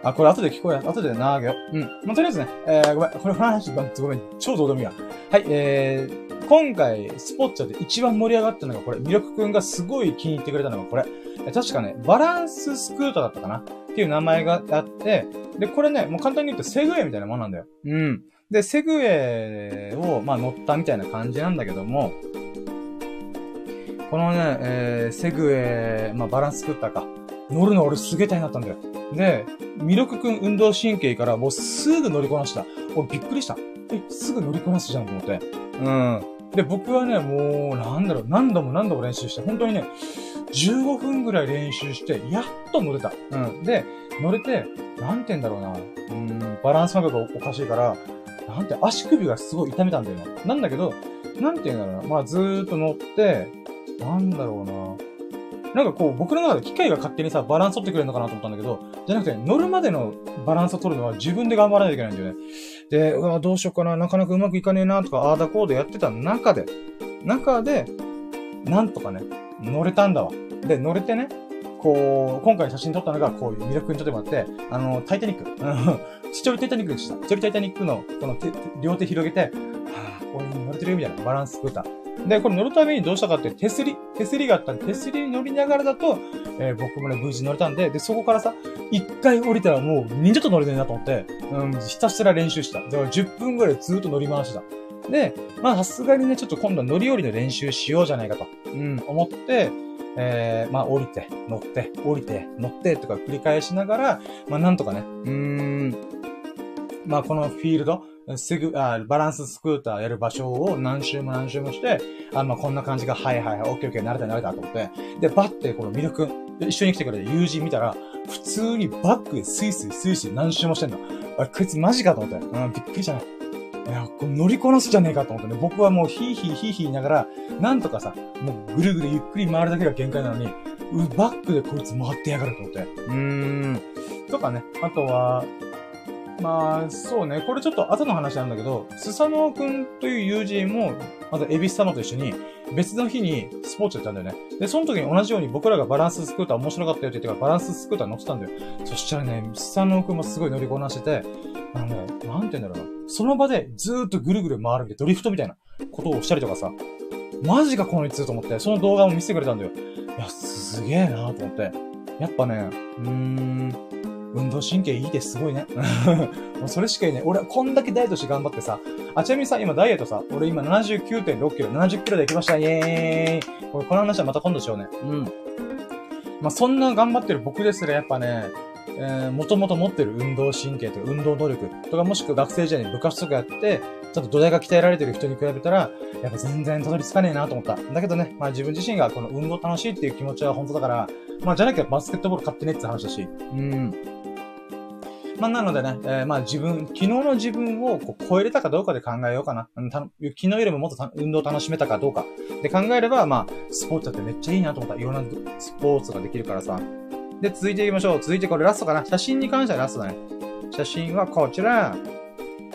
あ、これ後で聞こえ、後でなげよ。ううん。まあ、とりあえずね、えー、ごめん、これ話、ごめん、超どうでもいいや。はい、えー、今回、スポッチャで一番盛り上がったのがこれ、ミルクくんがすごい気に入ってくれたのがこれ。え確かね、バランススクーターだったかな？っていう名前があって、で、これね、もう簡単に言うとセグウェイみたいなもんなんだよ。うん。で、セグウェイを、まあ、乗ったみたいな感じなんだけども、このね、えー、セグウェイ、まあ、バランススクーターか。乗るの俺すげえ大変だったんだよ。で、ミルクくん運動神経からもうすぐ乗りこなした。俺びっくりした。え、すぐ乗りこなすじゃんと思って。うん。で、僕はね、もう、なんだろう、何度も何度も練習して、本当にね、15分ぐらい練習して、やっと乗れた。うん。で、乗れて、なんて言うんだろうな。うん、バランス感覚がおかしいから、なんて、足首がすごい痛めたんだよね。なんだけど、なんて言うんだろうな。まあ、ずーっと乗って、なんだろうな。なんかこう、僕の中で機械が勝手にさ、バランス取ってくれるのかなと思ったんだけど、じゃなくて、乗るまでのバランスを取るのは自分で頑張らないといけないんだよね。で、うわ、どうしようかな、なかなかうまくいかねえな、とか、ああだこうでやってた中で、中で、なんとかね、乗れたんだわ。で、乗れてね、こう、今回写真撮ったのが、こういう魅力に撮ってもらって、あの、タイタニック。ちちょりタイタニックでした。ちちょりタイタニックの、この手、両手広げて、はぁ、これに乗れてるみたいな、バランス作った。で、これ乗るためにどうしたかって手すり、手すりがあったんで、手すりに乗りながらだと、えー、僕もね、無事乗れたんで、で、そこからさ、一回降りたらもう、二度と乗れねえなと思って、うん、ひたすら練習した。だから10分ぐらいずっと乗り回した。で、まあ、さすがにね、ちょっと今度は乗り降りの練習しようじゃないかと、うん、思って、えー、まあ、降りて、乗って、降りて、乗って、とか繰り返しながら、まあ、なんとかね、うーん、まあ、このフィールド、すぐ、あバランススクーターやる場所を何周も何周もして、あ、まあ、こんな感じが、はいはいはい、オッケーオッケー、慣れた慣れたと思って、で、バッてこの魅力、一緒に来てくれた友人見たら、普通にバックでスイスイスイスイ何周もしてんの。あれ、こいつマジかと思って。うん、びっくりしたね。いいや、これ乗りこなすじゃねえかと思ってね。僕はもうヒーヒーヒーヒー言いながら、なんとかさ、もうぐるぐるゆっくり回るだけが限界なのに、うバックでこいつ回ってやがると思って。うーん。とかね。あとは、まあ、そうね。これちょっと後の話なんだけど、スサノオくんという友人も、またエビス様と一緒に、別の日にスポーツやったんだよね。で、その時に同じように僕らがバランススクーター面白かったよって言ってからバランススクーター乗ってたんだよ。そしたらね、スサノオくんもすごい乗りこなしてて、あのね、なんて言うんだろうな。その場でずーっとぐるぐる回るんで、ドリフトみたいなことをしたりとかさ、マジかこのいつと思って、その動画を見せてくれたんだよ。いや、すげえなと思って。やっぱね、うーん、運動神経いいです。すごいね。もうそれしかいない。俺、こんだけダイエットして頑張ってさ。あ、ちなみにさ、今ダイエットさ、俺今79.6キロ、70キロで行きました。イェーイこれ、この話はまた今度しようね。うん。まあ、そんな頑張ってる僕ですらやっぱね、えー、もともと持ってる運動神経とか運動能力とか、もしくは学生時代に部活とかやって、ちょっと土台が鍛えられてる人に比べたら、やっぱ全然たどり着かねえなと思った。だけどね、まあ自分自身がこの運動楽しいっていう気持ちは本当だから、まあじゃなきゃバスケットボール買ってねって話だし、うん。まあ、なのでね、えー、まあ自分、昨日の自分をこう超えれたかどうかで考えようかな。昨日よりももっと運動を楽しめたかどうか。で考えれば、まあ、スポーツだってめっちゃいいなと思った。いろんなスポーツができるからさ。で、続いていきましょう。続いてこれラストかな。写真に関してはラストだね。写真はこちら。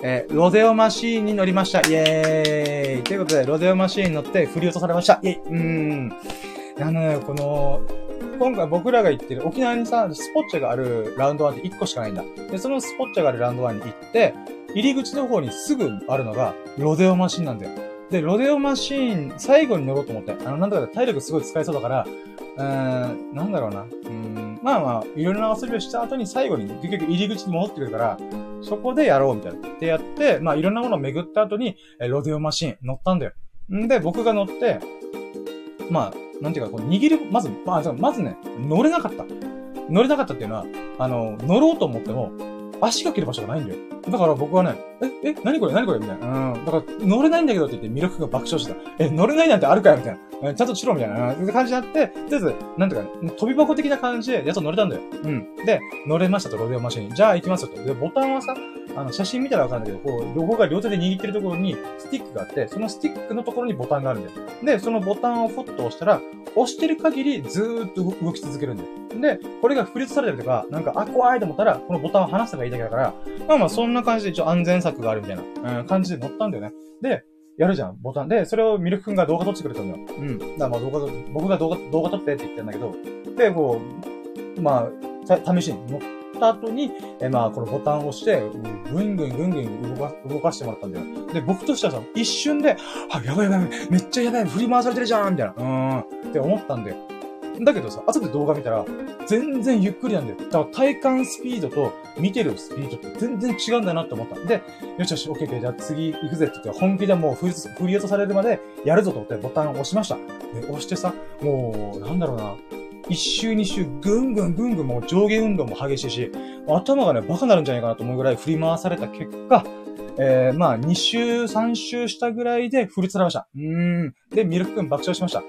えー、ロデオマシーンに乗りました。イェーイということで、ロデオマシーンに乗って振り落とされました。イェイうーん。あのね、この、今回僕らが行ってる、沖縄にさ、スポッチャがあるラウンド1って1個しかないんだ。で、そのスポッチャがあるラウンド1に行って、入り口の方にすぐあるのが、ロデオマシンなんだよ。で、ロデオマシーン、最後に乗ろうと思って。あの、なんだか体力すごい使いそうだから、うーん、なんだろうな。うん、まあまあ、いろいろな遊びをした後に最後に結局入り口に戻ってくるから、そこでやろうみたいな。ってやって、まあいろんなものを巡った後に、ロデオマシーン乗ったんだよ。んで、僕が乗って、まあ、なんていうか、こう握る、まず、まあ、まずね、乗れなかった。乗れなかったっていうのは、あの、乗ろうと思っても、足が切る場所がないんだよ。だから僕はね、え、え、何これ何これみたいな。うん。だから乗れないんだけどって言って魅力が爆笑してた。え、乗れないなんてあるかよみたいな。ちゃんとしろみたいな感じになって、とりあえず、なんていうか、飛び箱的な感じでやっと乗れたんだよ。うん。で、乗れましたと、ロデオマシン。じゃあ行きますよと。で、ボタンはさ、あの、写真見たらわかるんだけど、こう、両方が両手で握ってるところにスティックがあって、そのスティックのところにボタンがあるんだよ。で、そのボタンをフォッと押したら、押してる限りずーっと動き続けるんだよ。で、これが振りされてるとか、なんか、あ、怖いと思ったら、このボタンを離せばいいだけだから、まあまあ、そんな感じで一応安全策があるみたいな、うん、感じで乗ったんだよね。で、やるじゃん、ボタン。で、それをミルク君が動画撮ってくれたんだよ。うん。だからまあ動画、僕が動画、動画撮ってって言ってんだけど、で、こう、まあ、試しに乗っった後に、えまあ、このボタンを押して、ぐんぐんぐんぐん動か、動かしてもらったんだよ。で、僕としてはさ、一瞬で、あ、やばいやばい、めっちゃやばい、振り回されてるじゃんみたいな、うん、って思ったんだよ。だけどさ、後で動画見たら、全然ゆっくりなんだよ。だから体感スピードと見てるスピードって全然違うんだなって思った。んで、よしよし、オッケー、じゃあ次行くぜって言って、本気でもう振り落とされるまでやるぞと思ってボタンを押しました。で、押してさ、もう、なんだろうな。一周二周、ぐんぐんぐんぐんもう上下運動も激しいし、頭がね、バカになるんじゃないかなと思うぐらい振り回された結果、えー、まあ、2週、3週したぐらいで振りつられました。うーん。で、ミルク君爆笑しました。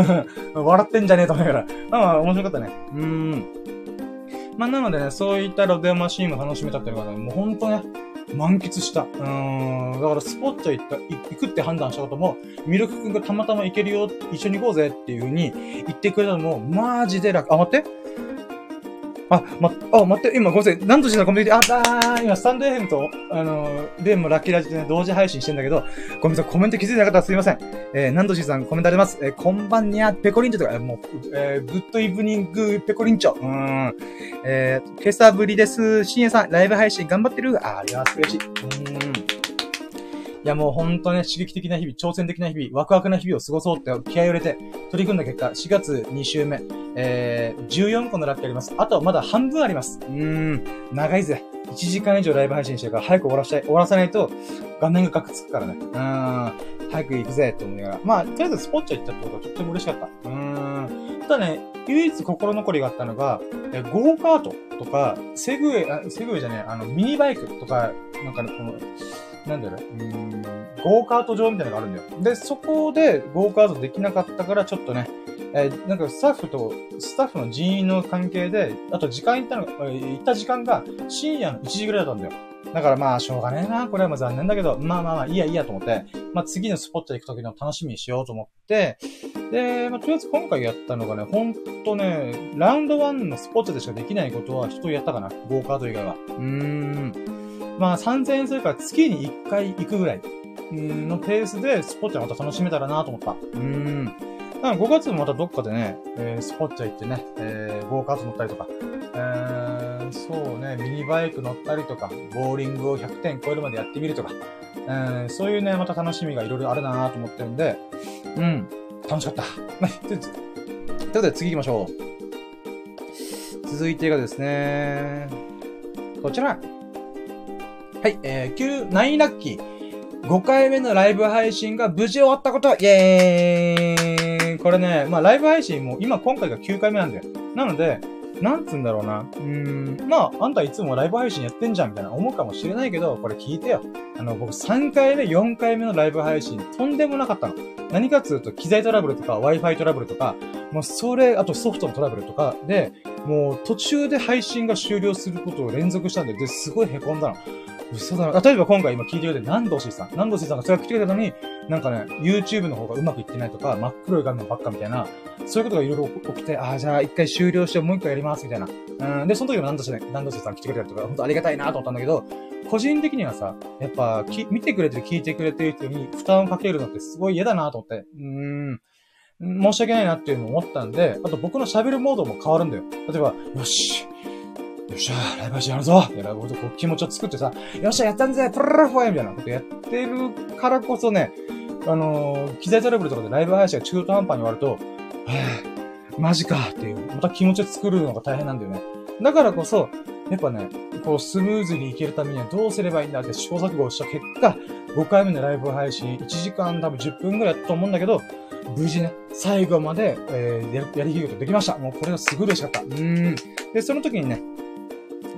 笑ってんじゃねえと思いながら。まああ、面白かったね。うーん。まあ、なのでね、そういったロデオマシーンも楽しめたっていうのがね、もうほんとね、満喫した。うん。だからスポッチャ行った、行くって判断したことも、ミルク君がたまたま行けるよ、一緒に行こうぜっていう風に言ってくれたのも、マジで楽。あ、待って。あ、ま、あ、待って、今ごめんなさい。何としてたコメント、あ、あー、今、スタンド FM と、あのー、レンもラッキーラジオでね、同時配信してんだけど、ごめんなさい、コメント気づいてなかったらすいません。えー、ナンドシーさん、コメントあります。えー、こんばんにゃ、ペコリンチョとか、もう、えー、グッドイブニング、ペコリンチョ。うん。えー、今朝ぶりです。深夜さん、ライブ配信頑張ってるあ、あります。嬉しい。うん。いやもうほんとね、刺激的な日々、挑戦的な日々、ワクワクな日々を過ごそうって気合を入れて取り組んだ結果、4月2週目、えー、14個のラッキーあります。あとはまだ半分あります。うーん、長いぜ。1時間以上ライブ配信してるから早く終わらしたい、終わらさないと画面がカクつくからね。うーん、早く行くぜって思いながら。まあ、とりあえずスポッチャ行ったってことはとっても嬉しかった。うーん。ただね、唯一心残りがあったのが、えゴーカートとか、セグウェイ、あ、セグウェイじゃねえ、あの、ミニバイクとか、なんかね、この、なんだろう、うん、ゴーカート場みたいなのがあるんだよ。で、そこでゴーカートできなかったから、ちょっとね、えー、なんかスタッフと、スタッフの人員の関係で、あと時間行ったのが、行った時間が深夜の1時ぐらいだったんだよ。だからまあ、しょうがねえな。これはまあ残念だけど、まあまあまあ、いいやいいやと思って、まあ次のスポット行く時の楽しみにしようと思って、で、まあとりあえず今回やったのがね、ほんとね、ラウンド1のスポットでしかできないことは一人やったかな。ゴーカート以外は。うーん。まあ3000円するから月に1回行くぐらいのペースでスポッチャまた楽しめたらなと思った。うん。だから5月もまたどっかでね、えー、スポッチャ行ってね、えー、ゴーカート乗ったりとか、えー、そうね、ミニバイク乗ったりとか、ボーリングを100点超えるまでやってみるとか、えー、そういうね、また楽しみがいろいろあるなと思ってるんで、うん、楽しかった。はい、ということで次行きましょう。続いてがですね、こちら。はい、えー、9、9ラッキー。5回目のライブ配信が無事終わったことイェーイこれね、まあライブ配信も今今回が9回目なんだよ。なので、なんつうんだろうな。うーん、まあ、あんたいつもライブ配信やってんじゃんみたいな思うかもしれないけど、これ聞いてよ。あの、僕3回目、4回目のライブ配信、とんでもなかったの。何かつうと、機材トラブルとか、Wi-Fi トラブルとか、もうそれ、あとソフトのトラブルとかで、もう途中で配信が終了することを連続したんで、で、すごい凹んだの。嘘だな。例えば今回今聞いてくれてる南道氏さん。南道氏さんがそれが来てくれたのに、なんかね、YouTube の方がうまくいってないとか、真っ黒い画面ばっかみたいな、そういうことがいろいろ起きて、ああ、じゃあ一回終了してもう一回やります、みたいな。うん、で、その時も南道氏、南道氏さん来てくれたりとか、本当ありがたいなと思ったんだけど、個人的にはさ、やっぱ、き、見てくれてる、聞いてくれてる人に負担をかけるのってすごい嫌だなと思って。うーん。申し訳ないなっていうのを思ったんで、あと僕の喋るモードも変わるんだよ。例えば、よし、よっしゃ、ライブ配信やるぞってこう気持ちを作ってさ、よっしゃ、やったんぜプルルフォーみたいなことやってるからこそね、あのー、機材トラブルとかでライブ配信が中途半端に終わると、はぁ、マジかっていう、また気持ちを作るのが大変なんだよね。だからこそ、やっぱね、こうスムーズにいけるためにはどうすればいいんだって試行錯誤した結果、5回目のライブ配信、1時間多分10分くらいだと思うんだけど、無事ね、最後まで、えー、ややりきることできました。もうこれがすごい嬉しかった。うん。で、その時にね、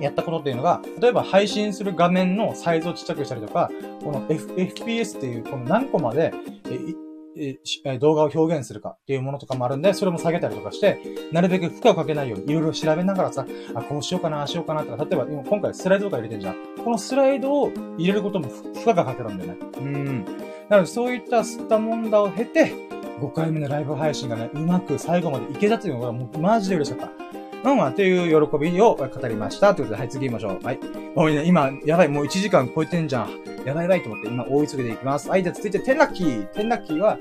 やったことっていうのが、例えば配信する画面のサイズをちっちゃくしたりとか、この、FPS っていうこの何個まで、ええ動画を表現するかっていうものとかもあるんで、それも下げたりとかして、なるべく負荷をかけないようにいろいろ調べながらさ、あ、こうしようかな、ああしようかなとか、例えば今回スライドとか入れてんじゃん。このスライドを入れることも負荷がかけるんだよね。うん。なのでそういった吸ったもんだを経て、5回目のライブ配信がね、うまく最後までいけたっていうのがもうマジで嬉しかった。まあまあ、という喜びを語りました。ということで、はい、次行きましょう。はい。もうね、今、やばい、もう1時間超えてんじゃん。やばいやばいと思って、今、大急ぎでいきます。はい、じゃあ続いて、テンラッキー。テンラッキーは、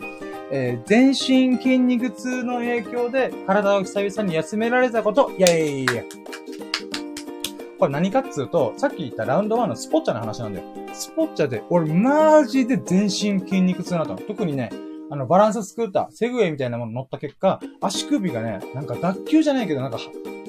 えー、全身筋肉痛の影響で、体を久々に休められたこと、イェーイこれ何かっつうと、さっき言ったラウンド1のスポッチャの話なんだよ。スポッチャで、俺マジで全身筋肉痛になったの。特にね、あの、バランススクーター、セグウェイみたいなもの乗った結果、足首がね、なんか脱臼じゃないけど、なんか、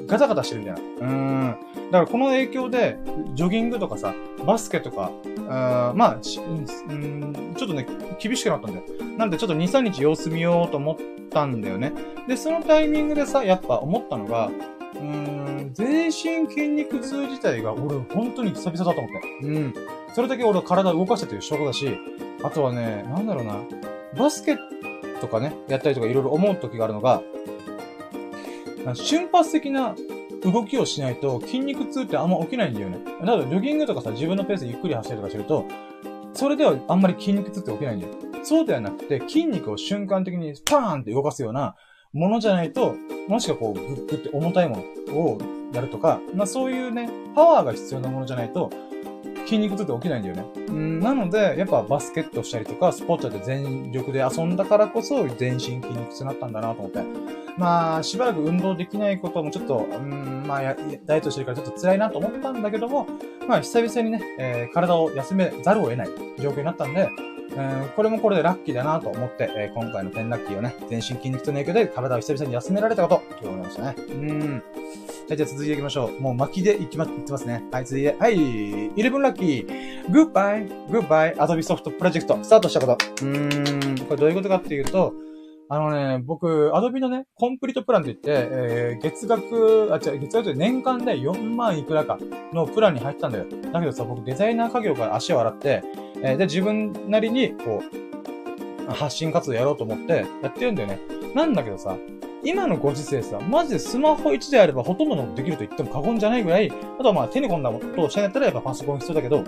ガタガタしてるみたいな。うん。だからこの影響で、ジョギングとかさ、バスケとか、あまあ、うん、ちょっとね、厳しくなったんだよ。なんでちょっと2、3日様子見ようと思ったんだよね。で、そのタイミングでさ、やっぱ思ったのが、うーん、全身筋肉痛自体が俺本当に久々だと思って。うん。それだけ俺体動かしたという証拠だし、あとはね、なんだろうな。バスケとかね、やったりとかいろいろ思う時があるのが、瞬発的な動きをしないと筋肉痛ってあんま起きないんだよね。だからジョギングとかさ、自分のペースでゆっくり走ったりとかすると、それではあんまり筋肉痛って起きないんだよ。そうではなくて、筋肉を瞬間的にパーンって動かすようなものじゃないと、もしくはこう、グッグって重たいものをやるとか、まあそういうね、パワーが必要なものじゃないと、筋肉痛って起きないんだよね。うん、なので、やっぱバスケットしたりとか、スポーツで全力で遊んだからこそ、全身筋肉痛になったんだなと思って。まあ、しばらく運動できないこともちょっと、うん、まあダイエットしてるからちょっと辛いなと思ったんだけども、まあ、久々にね、えー、体を休めざるを得ない状況になったんで、えー、これもこれでラッキーだなと思って、えー、今回の10ラッキーをね、全身筋肉痛の影響で体を久々に休められたこと、今日思いましたね。うん。はい、じゃあ続いていきましょう。もう巻きでいきま、いってますね。はい、続いて、はい、11ラッキー。 goodbye、goodbye、アドビソフトプロジェクト、スタートしたこと。うーん、これどういうことかっていうと、あのね、僕、アドビのね、コンプリートプランって言って、えー、月額、あ、違う、月額で年間で4万いくらかのプランに入ってたんだよ。だけどさ、僕デザイナー家業から足を洗って、えー、で、自分なりに、こう、発信活動やろうと思ってやってるんだよね。なんだけどさ、今のご時世さ、マジでスマホ1であればほとんどのできると言っても過言じゃないぐらい、あとはまあ手に込んだことをしたんやったらやっぱパソコン必要だけど、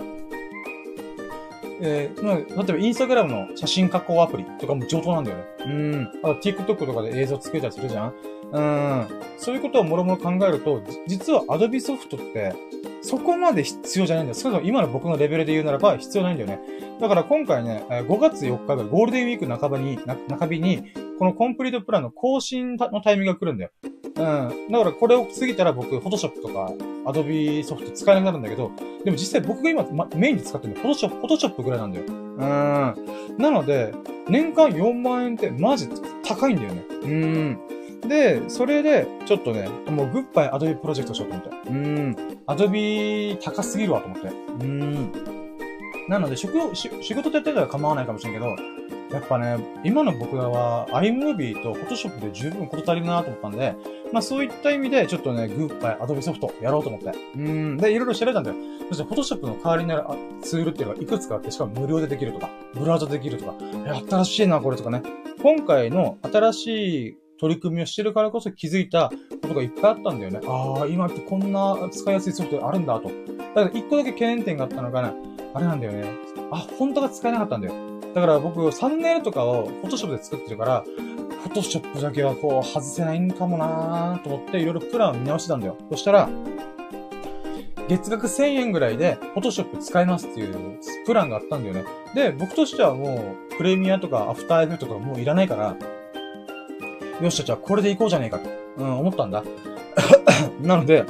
えー、まあ、例えばインスタグラムの写真加工アプリとかも上等なんだよね。うん。あと TikTok とかで映像作れたりするじゃんうん。そういうことをもろもろ考えると、実は Adobe ソフトって、そこまで必要じゃないんだよ。少なくとも今の僕のレベルで言うならば必要ないんだよね。だから今回ね、5月4日がゴールデンウィーク半ばに、中日に、このコンプリートプランの更新のタイミングが来るんだよ。うん。だからこれを過ぎたら僕、フォトショップとか、アドビソフト使えなくなるんだけど、でも実際僕が今、ま、メインで使ってるのフォトショップ、フォトショップぐらいなんだよ。うん。なので、年間4万円ってマジ高いんだよね。うん。で、それで、ちょっとね、もうグッバイアドビプロジェクトしようと思って。うん。アドビ高すぎるわと思って。うん。なので、職業、仕事でやってたら構わないかもしれんけど、やっぱね、今の僕らは iMovie と Photoshop で十分こと足りるなと思ったんで、まあそういった意味でちょっとね、グッバイ Adobe ソフトやろうと思って。うん。で、いろいろ調べたんだよ。そして Photoshop の代わりになるツールっていうのがいくつかあって、しかも無料でできるとか、ブラウザできるとか、新しいな、これとかね。今回の新しい取り組みをしてるからこそ気づいたことがいっぱいあったんだよね。ああ、今ってこんな使いやすいソフトあるんだと。だから一個だけ懸念点があったのがね、あれなんだよね。あ、本当が使えなかったんだよ。だから僕、サムネイルとかを Photoshop で作ってるから、Photoshop だけはこう外せないんかもなーと思っていろいろプランを見直してたんだよ。そしたら、月額1000円ぐらいで Photoshop 使えますっていうプランがあったんだよね。で、僕としてはもう、プレミアとかアフターエフェクトとかもういらないから、よしゃ、じゃあこれでいこうじゃねえかと、うん、思ったんだ。なので、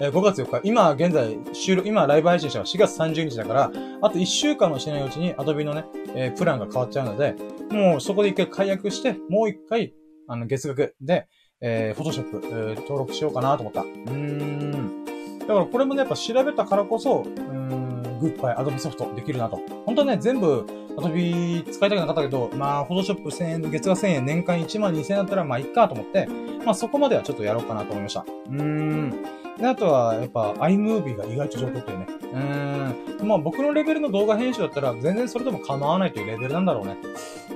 えー、5月4日、今現在収録、今ライブ配信したのは4月30日だから、あと1週間もしないうちに Adobe のね、えー、プランが変わっちゃうので、もうそこで一回解約して、もう一回、あの、月額で、えー、Photoshop、えー、登録しようかなと思った。うーん。だからこれもね、やっぱ調べたからこそ、うーん、グッバイ、Adobe ソフトできるなと。本当はね、全部、遊び使いたくなかったけど、まあ、フォトショップ1000円、月額1000円、年間1万2000円だったら、まあ、いっかと思って、まあ、そこまではちょっとやろうかなと思いました。うーん。で、あとは、やっぱ iMovie が意外と上等っていうね。うーん。まあ僕のレベルの動画編集だったら全然それでも構わないというレベルなんだろうね。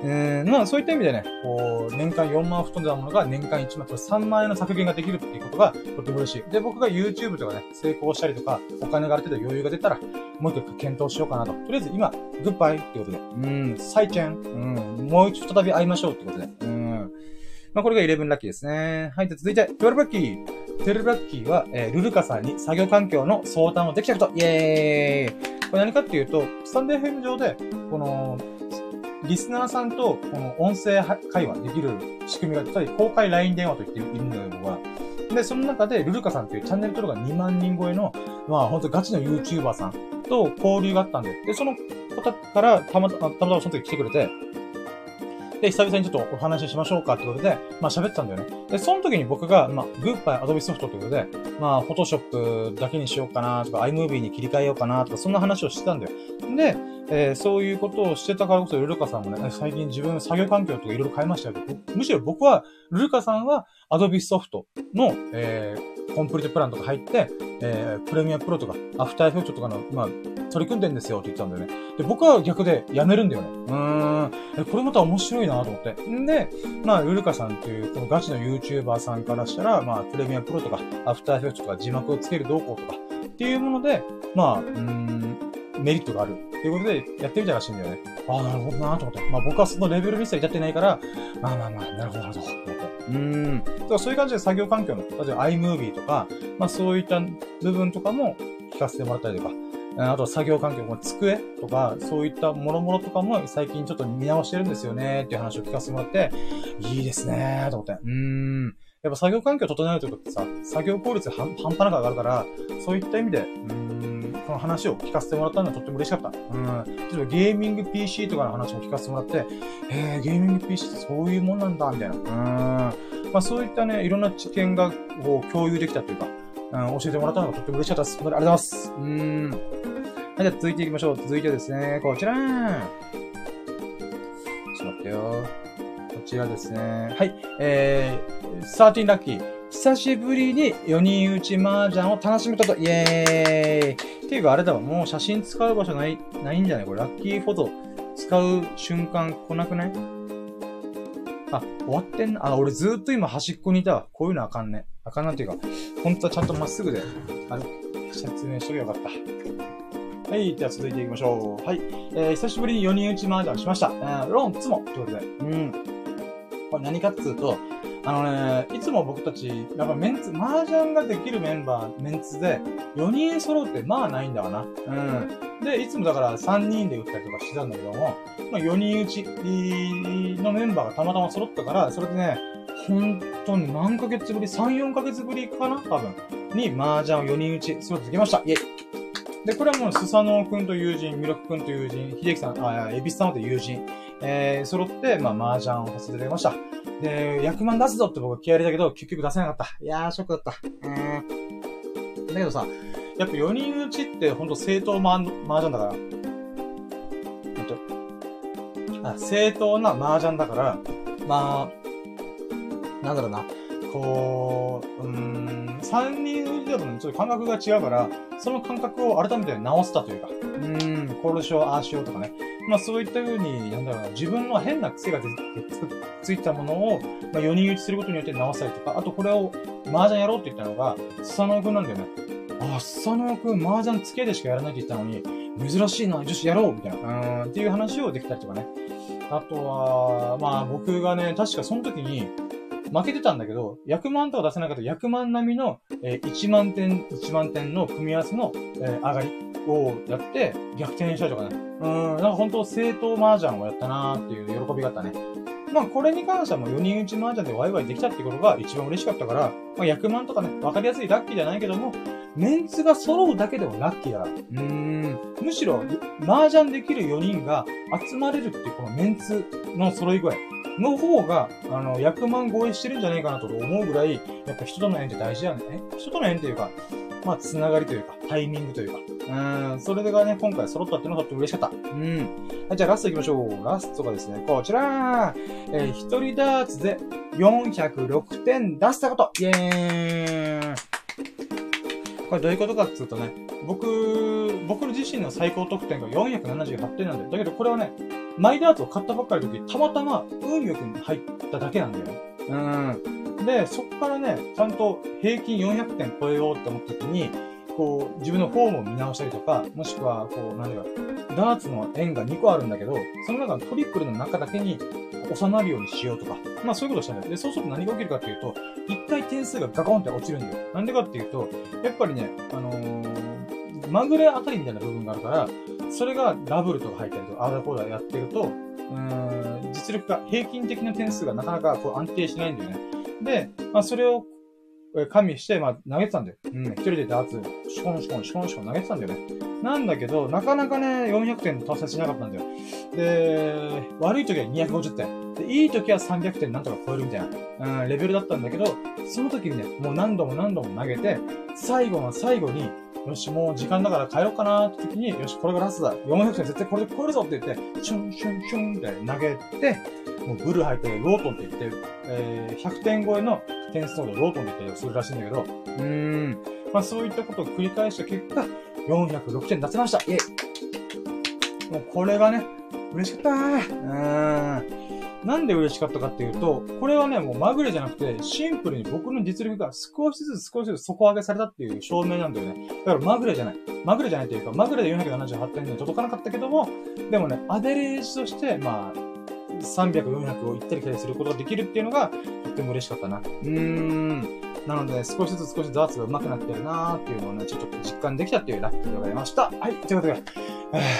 うん。まあそういった意味でね、こう、年間4万太んだものが年間1万、これ3万円の削減ができるっていうことがとても嬉しい。で、僕が YouTube とかね、成功したりとか、お金がある程度余裕が出たら、もう一回検討しようかなと。とりあえず今、グッバイってことで。うん。サイ。うん。もう一度再び会いましょうってことで。うん。まあこれが11ラッキーですね。はい。で、続いて、12ラッキー。テルラッキーは、えー、ルルカさんに作業環境の相談をできたこと。イェーイこれ何かっていうと、スタンデーフェム上で、この、リスナーさんと、この音声会話できる仕組みが、つまり公開 LINE 電話と言っているんだけどは、で、その中で、ルルカさんっていうチャンネル登録が2万人超えの、まあ、ほんとガチの YouTuber さんと交流があったんで、で、その方からたまたま、たまたまその時来てくれて、で、久々にちょっとお話ししましょうかってことで、まあ喋ってたんだよね。で、その時に僕が、まあ、グッバイアドビソフトってことで、まあ、フォトショップだけにしようかなとか、iMovie に切り替えようかなとか、そんな話をしてたんだよ。で、えー、そういうことをしてたからこそ、ルルカさんもね、最近自分作業環境とかいろいろ変えましたけど、むしろ僕は、ルルカさんは、アドビソフトの、えー、コンプリートプランとか入って、えー、プレミアプロとか、アフターエフェクトとかの、まあ、取り組んでんですよって言ってたんだよね。で、僕は逆でやめるんだよね。うーん。え、これまた面白いなと思って。んで、まあ、ルルカさんっていう、このガチの YouTuber さんからしたら、まあ、プレミアプロとか、アフターエフェクトとか字幕をつける動向とか、っていうもので、まあ、うーん、メリットがある。っていうことで、やってみたらしいんだよね。ああ、なるほどなと思って。まあ僕はそのレベルにさえ至ってないから、まあまあまあ、なるほどなるほど。うん。だからそういう感じで作業環境の、例えば iMovie とか、まあそういった部分とかも聞かせてもらったりとか、あと作業環境、机とか、そういったもろもろとかも最近ちょっと見直してるんですよねっていう話を聞かせてもらって、いいですねと思って。うん。やっぱ作業環境整えるということってさ、作業効率半端なく上がるから、そういった意味で、うーん、この話を聞かせてもらったのはとっても嬉しかった。うん。ちょっとゲーミング PC とかの話も聞かせてもらって、へえ、ゲーミング PC ってそういうもんなんだ、みたいな。うん。まあそういったね、いろんな知見が、こう、共有できたというか、うん、教えてもらったのがとっても嬉しかったです。ありがとうございます。うん。はい、じゃあ続いていきましょう。続いてですね、こちらちょっと待ってよ。こちらですね。はい。えー、13ラッキー。久しぶりに4人打ち麻雀を楽しめたと、イェーイっていうかあれだわ、もう写真使う場所ない、ないんじゃない？これ、ラッキーフォト使う瞬間来なくない？あ、終わってんな。あ、俺ずーっと今端っこにいたわ。こういうのあかんね。あかんなっていうか、本当はちゃんとまっすぐで、あれ、説明しとけばよかった。はい。では続いていきましょう。はい。えー、久しぶりに4人打ち麻雀しました。えー、ローンつも、ということで。うん。これ何かっつうと、あのね、いつも僕たち、やっぱメンツ、麻雀ができるメンバー、メンツで、4人揃うってまあないんだわな。うん。で、いつもだから3人で打ったりとかしてたんだけども、まあ4人打ちのメンバーがたまたま揃ったから、それでね、ほんとに何ヶ月ぶり ?3、4ヶ月ぶりかな？多分。に麻雀を4人打ち、揃ってきました。イェイで、これはもう、スサノオくんと友人、ミロクくんと友人、秀樹さん、あ、エビスさんと友人、えー、揃って、まあ、麻雀をさせてくれました。で、100万出すぞって僕は気合入れたけど、結局出せなかった。いやー、ショックだった。うん。だけどさ、やっぱ4人打ちってほんと正当麻雀だから。あ、正当な麻雀だから、まあ、なんだろうな。こう、うーん、3人打ちだとね、ちょっと感覚が違うから、その感覚を改めて直したというか、うん、これしよう、ああしようとかね。まあそういった風に、なんだろうな、自分の変な癖がつついたものを、まあ4人打ちすることによって直したりとか、あとこれを麻雀やろうって言ったのが、スサノオくんなんだよね。あ、スサノオくん麻雀付けでしかやらないって言ったのに、珍しいな、女子やろうみたいな、うん、っていう話をできたりとかね。あとは、まあ僕がね、確かその時に、負けてたんだけど、100万とか出せなかった100万並みの、えー、1万点、1万点の組み合わせの、えー、上がりをやって逆転したりとかね。うん、なんか本当正当麻雀をやったなーっていう喜びがあったね。まあこれに関してはもう4人打ち麻雀でワイワイできたってことが一番嬉しかったから、まあ100万とかね、わかりやすいラッキーじゃないけども、メンツが揃うだけでもラッキーだから。うーん。むしろ、麻雀できる4人が集まれるっていうこのメンツの揃い具合。の方が、あの、100万超えしてるんじゃないかなと思うぐらい、やっぱ人との縁って大事やね。人との縁っていうか、まあ、つながりというか、タイミングというか。うん、それがね、今回揃ったっていうのがとって嬉しかった。うん。はい、じゃあラスト行きましょう。ラストがですね、こちらえー、一人ダーツで406点出したことイェーイこれどういうことかっていうとね、僕、僕自身の最高得点が478点なんだよ。だけどこれはね、マイダーツを買ったばっかりの時、たまたま運よく入っただけなんだよね。うん。で、そこからね、ちゃんと平均400点超えようって思った時に、こう、自分のフォームを見直したりとか、もしくは、こう、何だ、ダーツの円が2個あるんだけど、その中のトリプルの中だけに収まるようにしようとか、まあそういうことをしたんだよ。で、そうすると何が起きるかっていうと、一回点数がガコンって落ちるんだよ。なんでかっていうと、やっぱりね、あのー、まぐれあたりみたいな部分があるから、それがダブルとか入ったりとか、あーだこーだやってると、うん、実力が、平均的な点数がなかなかこう安定しないんだよね。で、まあそれを加味して、まあ、投げてたんだよ。うん、一人でダーツ、シコンシコン、シコンシコン投げてたんだよね。なんだけど、なかなかね、400点達成しなかったんだよ。で、悪い時は250点。で、いい時は300点なんとか超えるみたいな、うん、レベルだったんだけど、その時にね、もう何度も何度も投げて、最後の最後に、よし、もう時間だから帰ろうかなって時に、よし、これがラストだ。400点絶対これで超えるぞって言って、シュンシュンシュンって投げて、もうブルー入ってロートンって言って、えー、100点超えの点数をロートンって言ってするらしいんだけど、うーん。まあそういったことを繰り返した結果、406点出せましたイェイもうこれがね、嬉しかったー。うーん。なんで嬉しかったかっていうと、これはね、もうまぐれじゃなくて、シンプルに僕の実力が少しずつ少しずつ底上げされたっていう証明なんだよね。だからまぐれじゃない。まぐれじゃないというか、まぐれで478点には届かなかったけども、でもね、アデレージとして、まあ、300、400を行ったり来たりすることができるっていうのが、とっても嬉しかったな。うーん。なので、少しずつ少しダーツが上手くなってるなーっていうのをね、ちょっと実感できたっていうラッキーでございました。はい、ということで、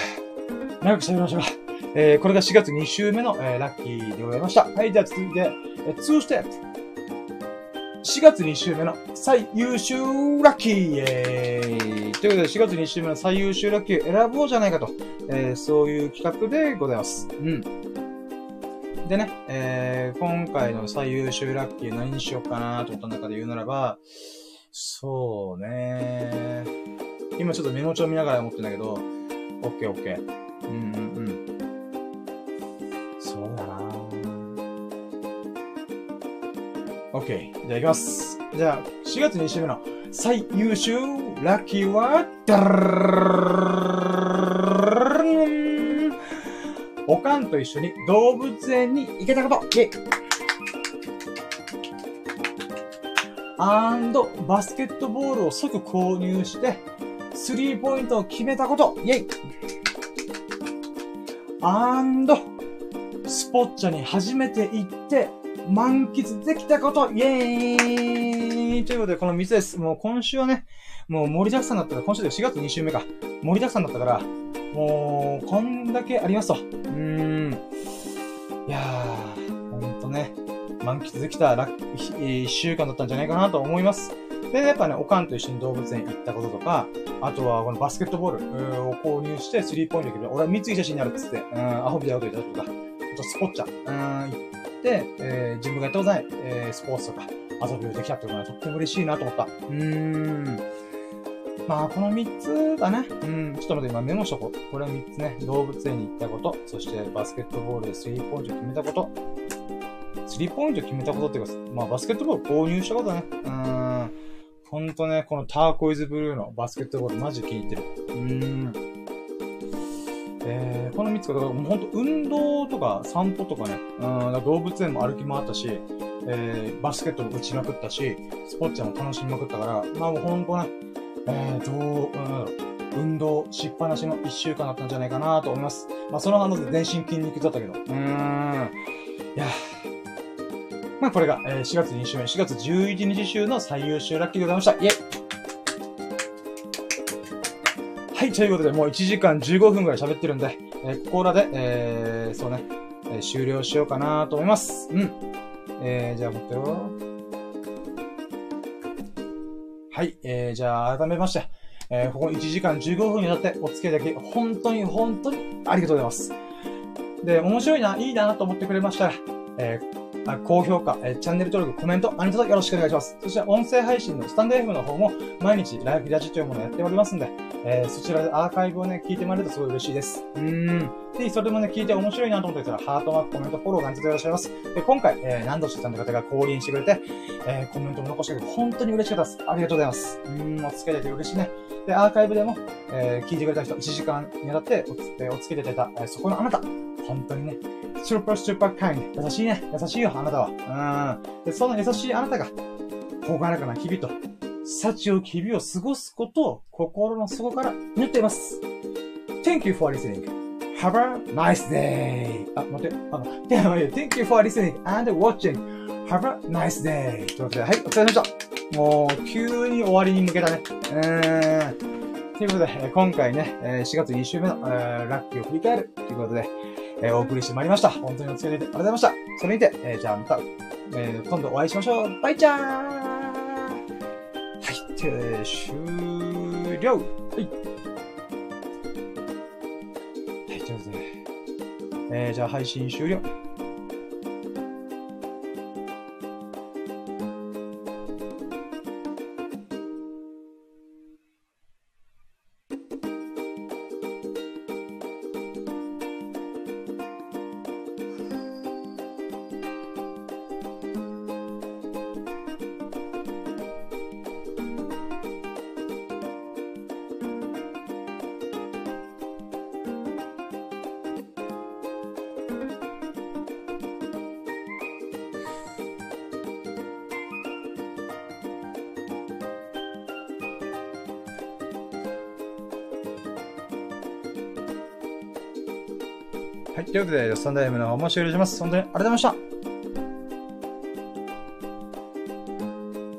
長く喋りましょう。えー、これが4月2週目の、えー、ラッキーでございました。はい、じゃあ続いて、えー、2ステップ。4月2週目の最優秀ラッキーイェーイということで、4月2週目の最優秀ラッキーを選ぼうじゃないかと、えー、そういう企画でございます。うん。でね、えー、今回の最優秀ラッキー何にしようかなと思った中で言うならば、そうね今ちょっとメモ帳見ながら思ってんだけど、オッケーオッケー。OK。じゃあ行きます。じゃあ、4月2週目の最優秀ラッキーは、おかんと一緒に動物園に行けたことイェイアンド、バスケットボールを即購入して、スリーポイントを決めたことイェイアンド、スポッチャに初めて行って、満喫できたことイェーイということで、この3つです。もう今週はね、もう盛りだくさんだったから、今週で4月2週目か。盛りだくさんだったから、もう、こんだけありますと。うーん。いやー、ほんとね、満喫できた1週間だったんじゃないかなと思います。で、やっぱね、おかんと一緒に動物園行ったこととか、あとはこのバスケットボールを購入してスリーポイントできる。俺は三井写真になるっつって、うん、アホみたいなこと言ったとか、あとスポッチャ、うん、えー、自分がやったことない、えー、スポーツとか遊びをできたっていうのはとっても嬉しいなと思った。うーん。まあ、この3つだね。うん。ちょっと待って、今メモしとこう。これ3つね。動物園に行ったこと。そして、バスケットボールでスリーポイントを決めたこと。スリーポイントを決めたことっていうか、まあ、バスケットボール購入したことね。うん。ほんとね、このターコイズブルーのバスケットボールマジ気に入ってる。うーん。えー、この3つが、だからもうほんと運動とか散歩とかね、うん、動物園も歩き回ったし、えー、バスケットも打ちまくったし、スポッチャも楽しみまくったから、まあもうほんとね、えー、どう、うん、運動しっぱなしの1週間だったんじゃないかなと思います。まあその反応で全身筋肉だったけど、うーん、いやまあこれが、えー、4月2週目、4月11日週の最優秀ラッキーでございました。イェイはい、ということで、もう1時間15分くらい喋ってるんで、えー、ここらで、えー、そうね、えー、終了しようかなと思います。うん。えー、じゃあ、待ってよ。はい、えー、じゃあ、改めまして、えー、ここ1時間15分にわたってお付き合いだけ、本当に本当にありがとうございます。で、面白いな、いいなと思ってくれましたら、えー、高評価、えチャンネル登録、コメント、何卒よろしくお願いします。そして音声配信のスタンド F の方も毎日ライブラジというものをやっておりますんで、えー、そちらでアーカイブをね、聞いてもらえるとすごい嬉しいです。うーん。ぜひそれでもね、聞いて面白いなと思ってたら、ハートマーク、コメント、フォロー、何卒よろしくお願いします。で、今回、えー、何度してたんの方が降臨してくれて、えー、コメントも残してくれて、本当に嬉しかったです。ありがとうございます。うーん、お付き合いでて嬉しいね。で、アーカイブでも、えー、聞いてくれた人、1時間にわたっておつ、えー、お付き合いいただいた、えー、そこのあなた、本当にね、スーパースーパーカイン優しいね。優しいよ、あなたは。うん。で、その優しいあなたが、ほがらかな日々と、幸を日々を過ごすことを心の底から祈っています。Thank you for listening. Have a nice day. あ、待って、あの、Thank you for listening and watching. Have a nice day. ということで、はい、お疲れ様でした。もう、急に終わりに向けたね。うーん。ということで、今回ね、4月2週目のラッキーを振り返るということで、え、お送りしてまいりました。本当にお付き合いありがとうございました。それにて、え、じゃあまた、え、今度お会いしましょう。バイチャーはい。ということで、終了はい。はい、ということで。えー、じゃあ配信終了。ということで、スタンダイムの面白いします。本当にありがとうございました。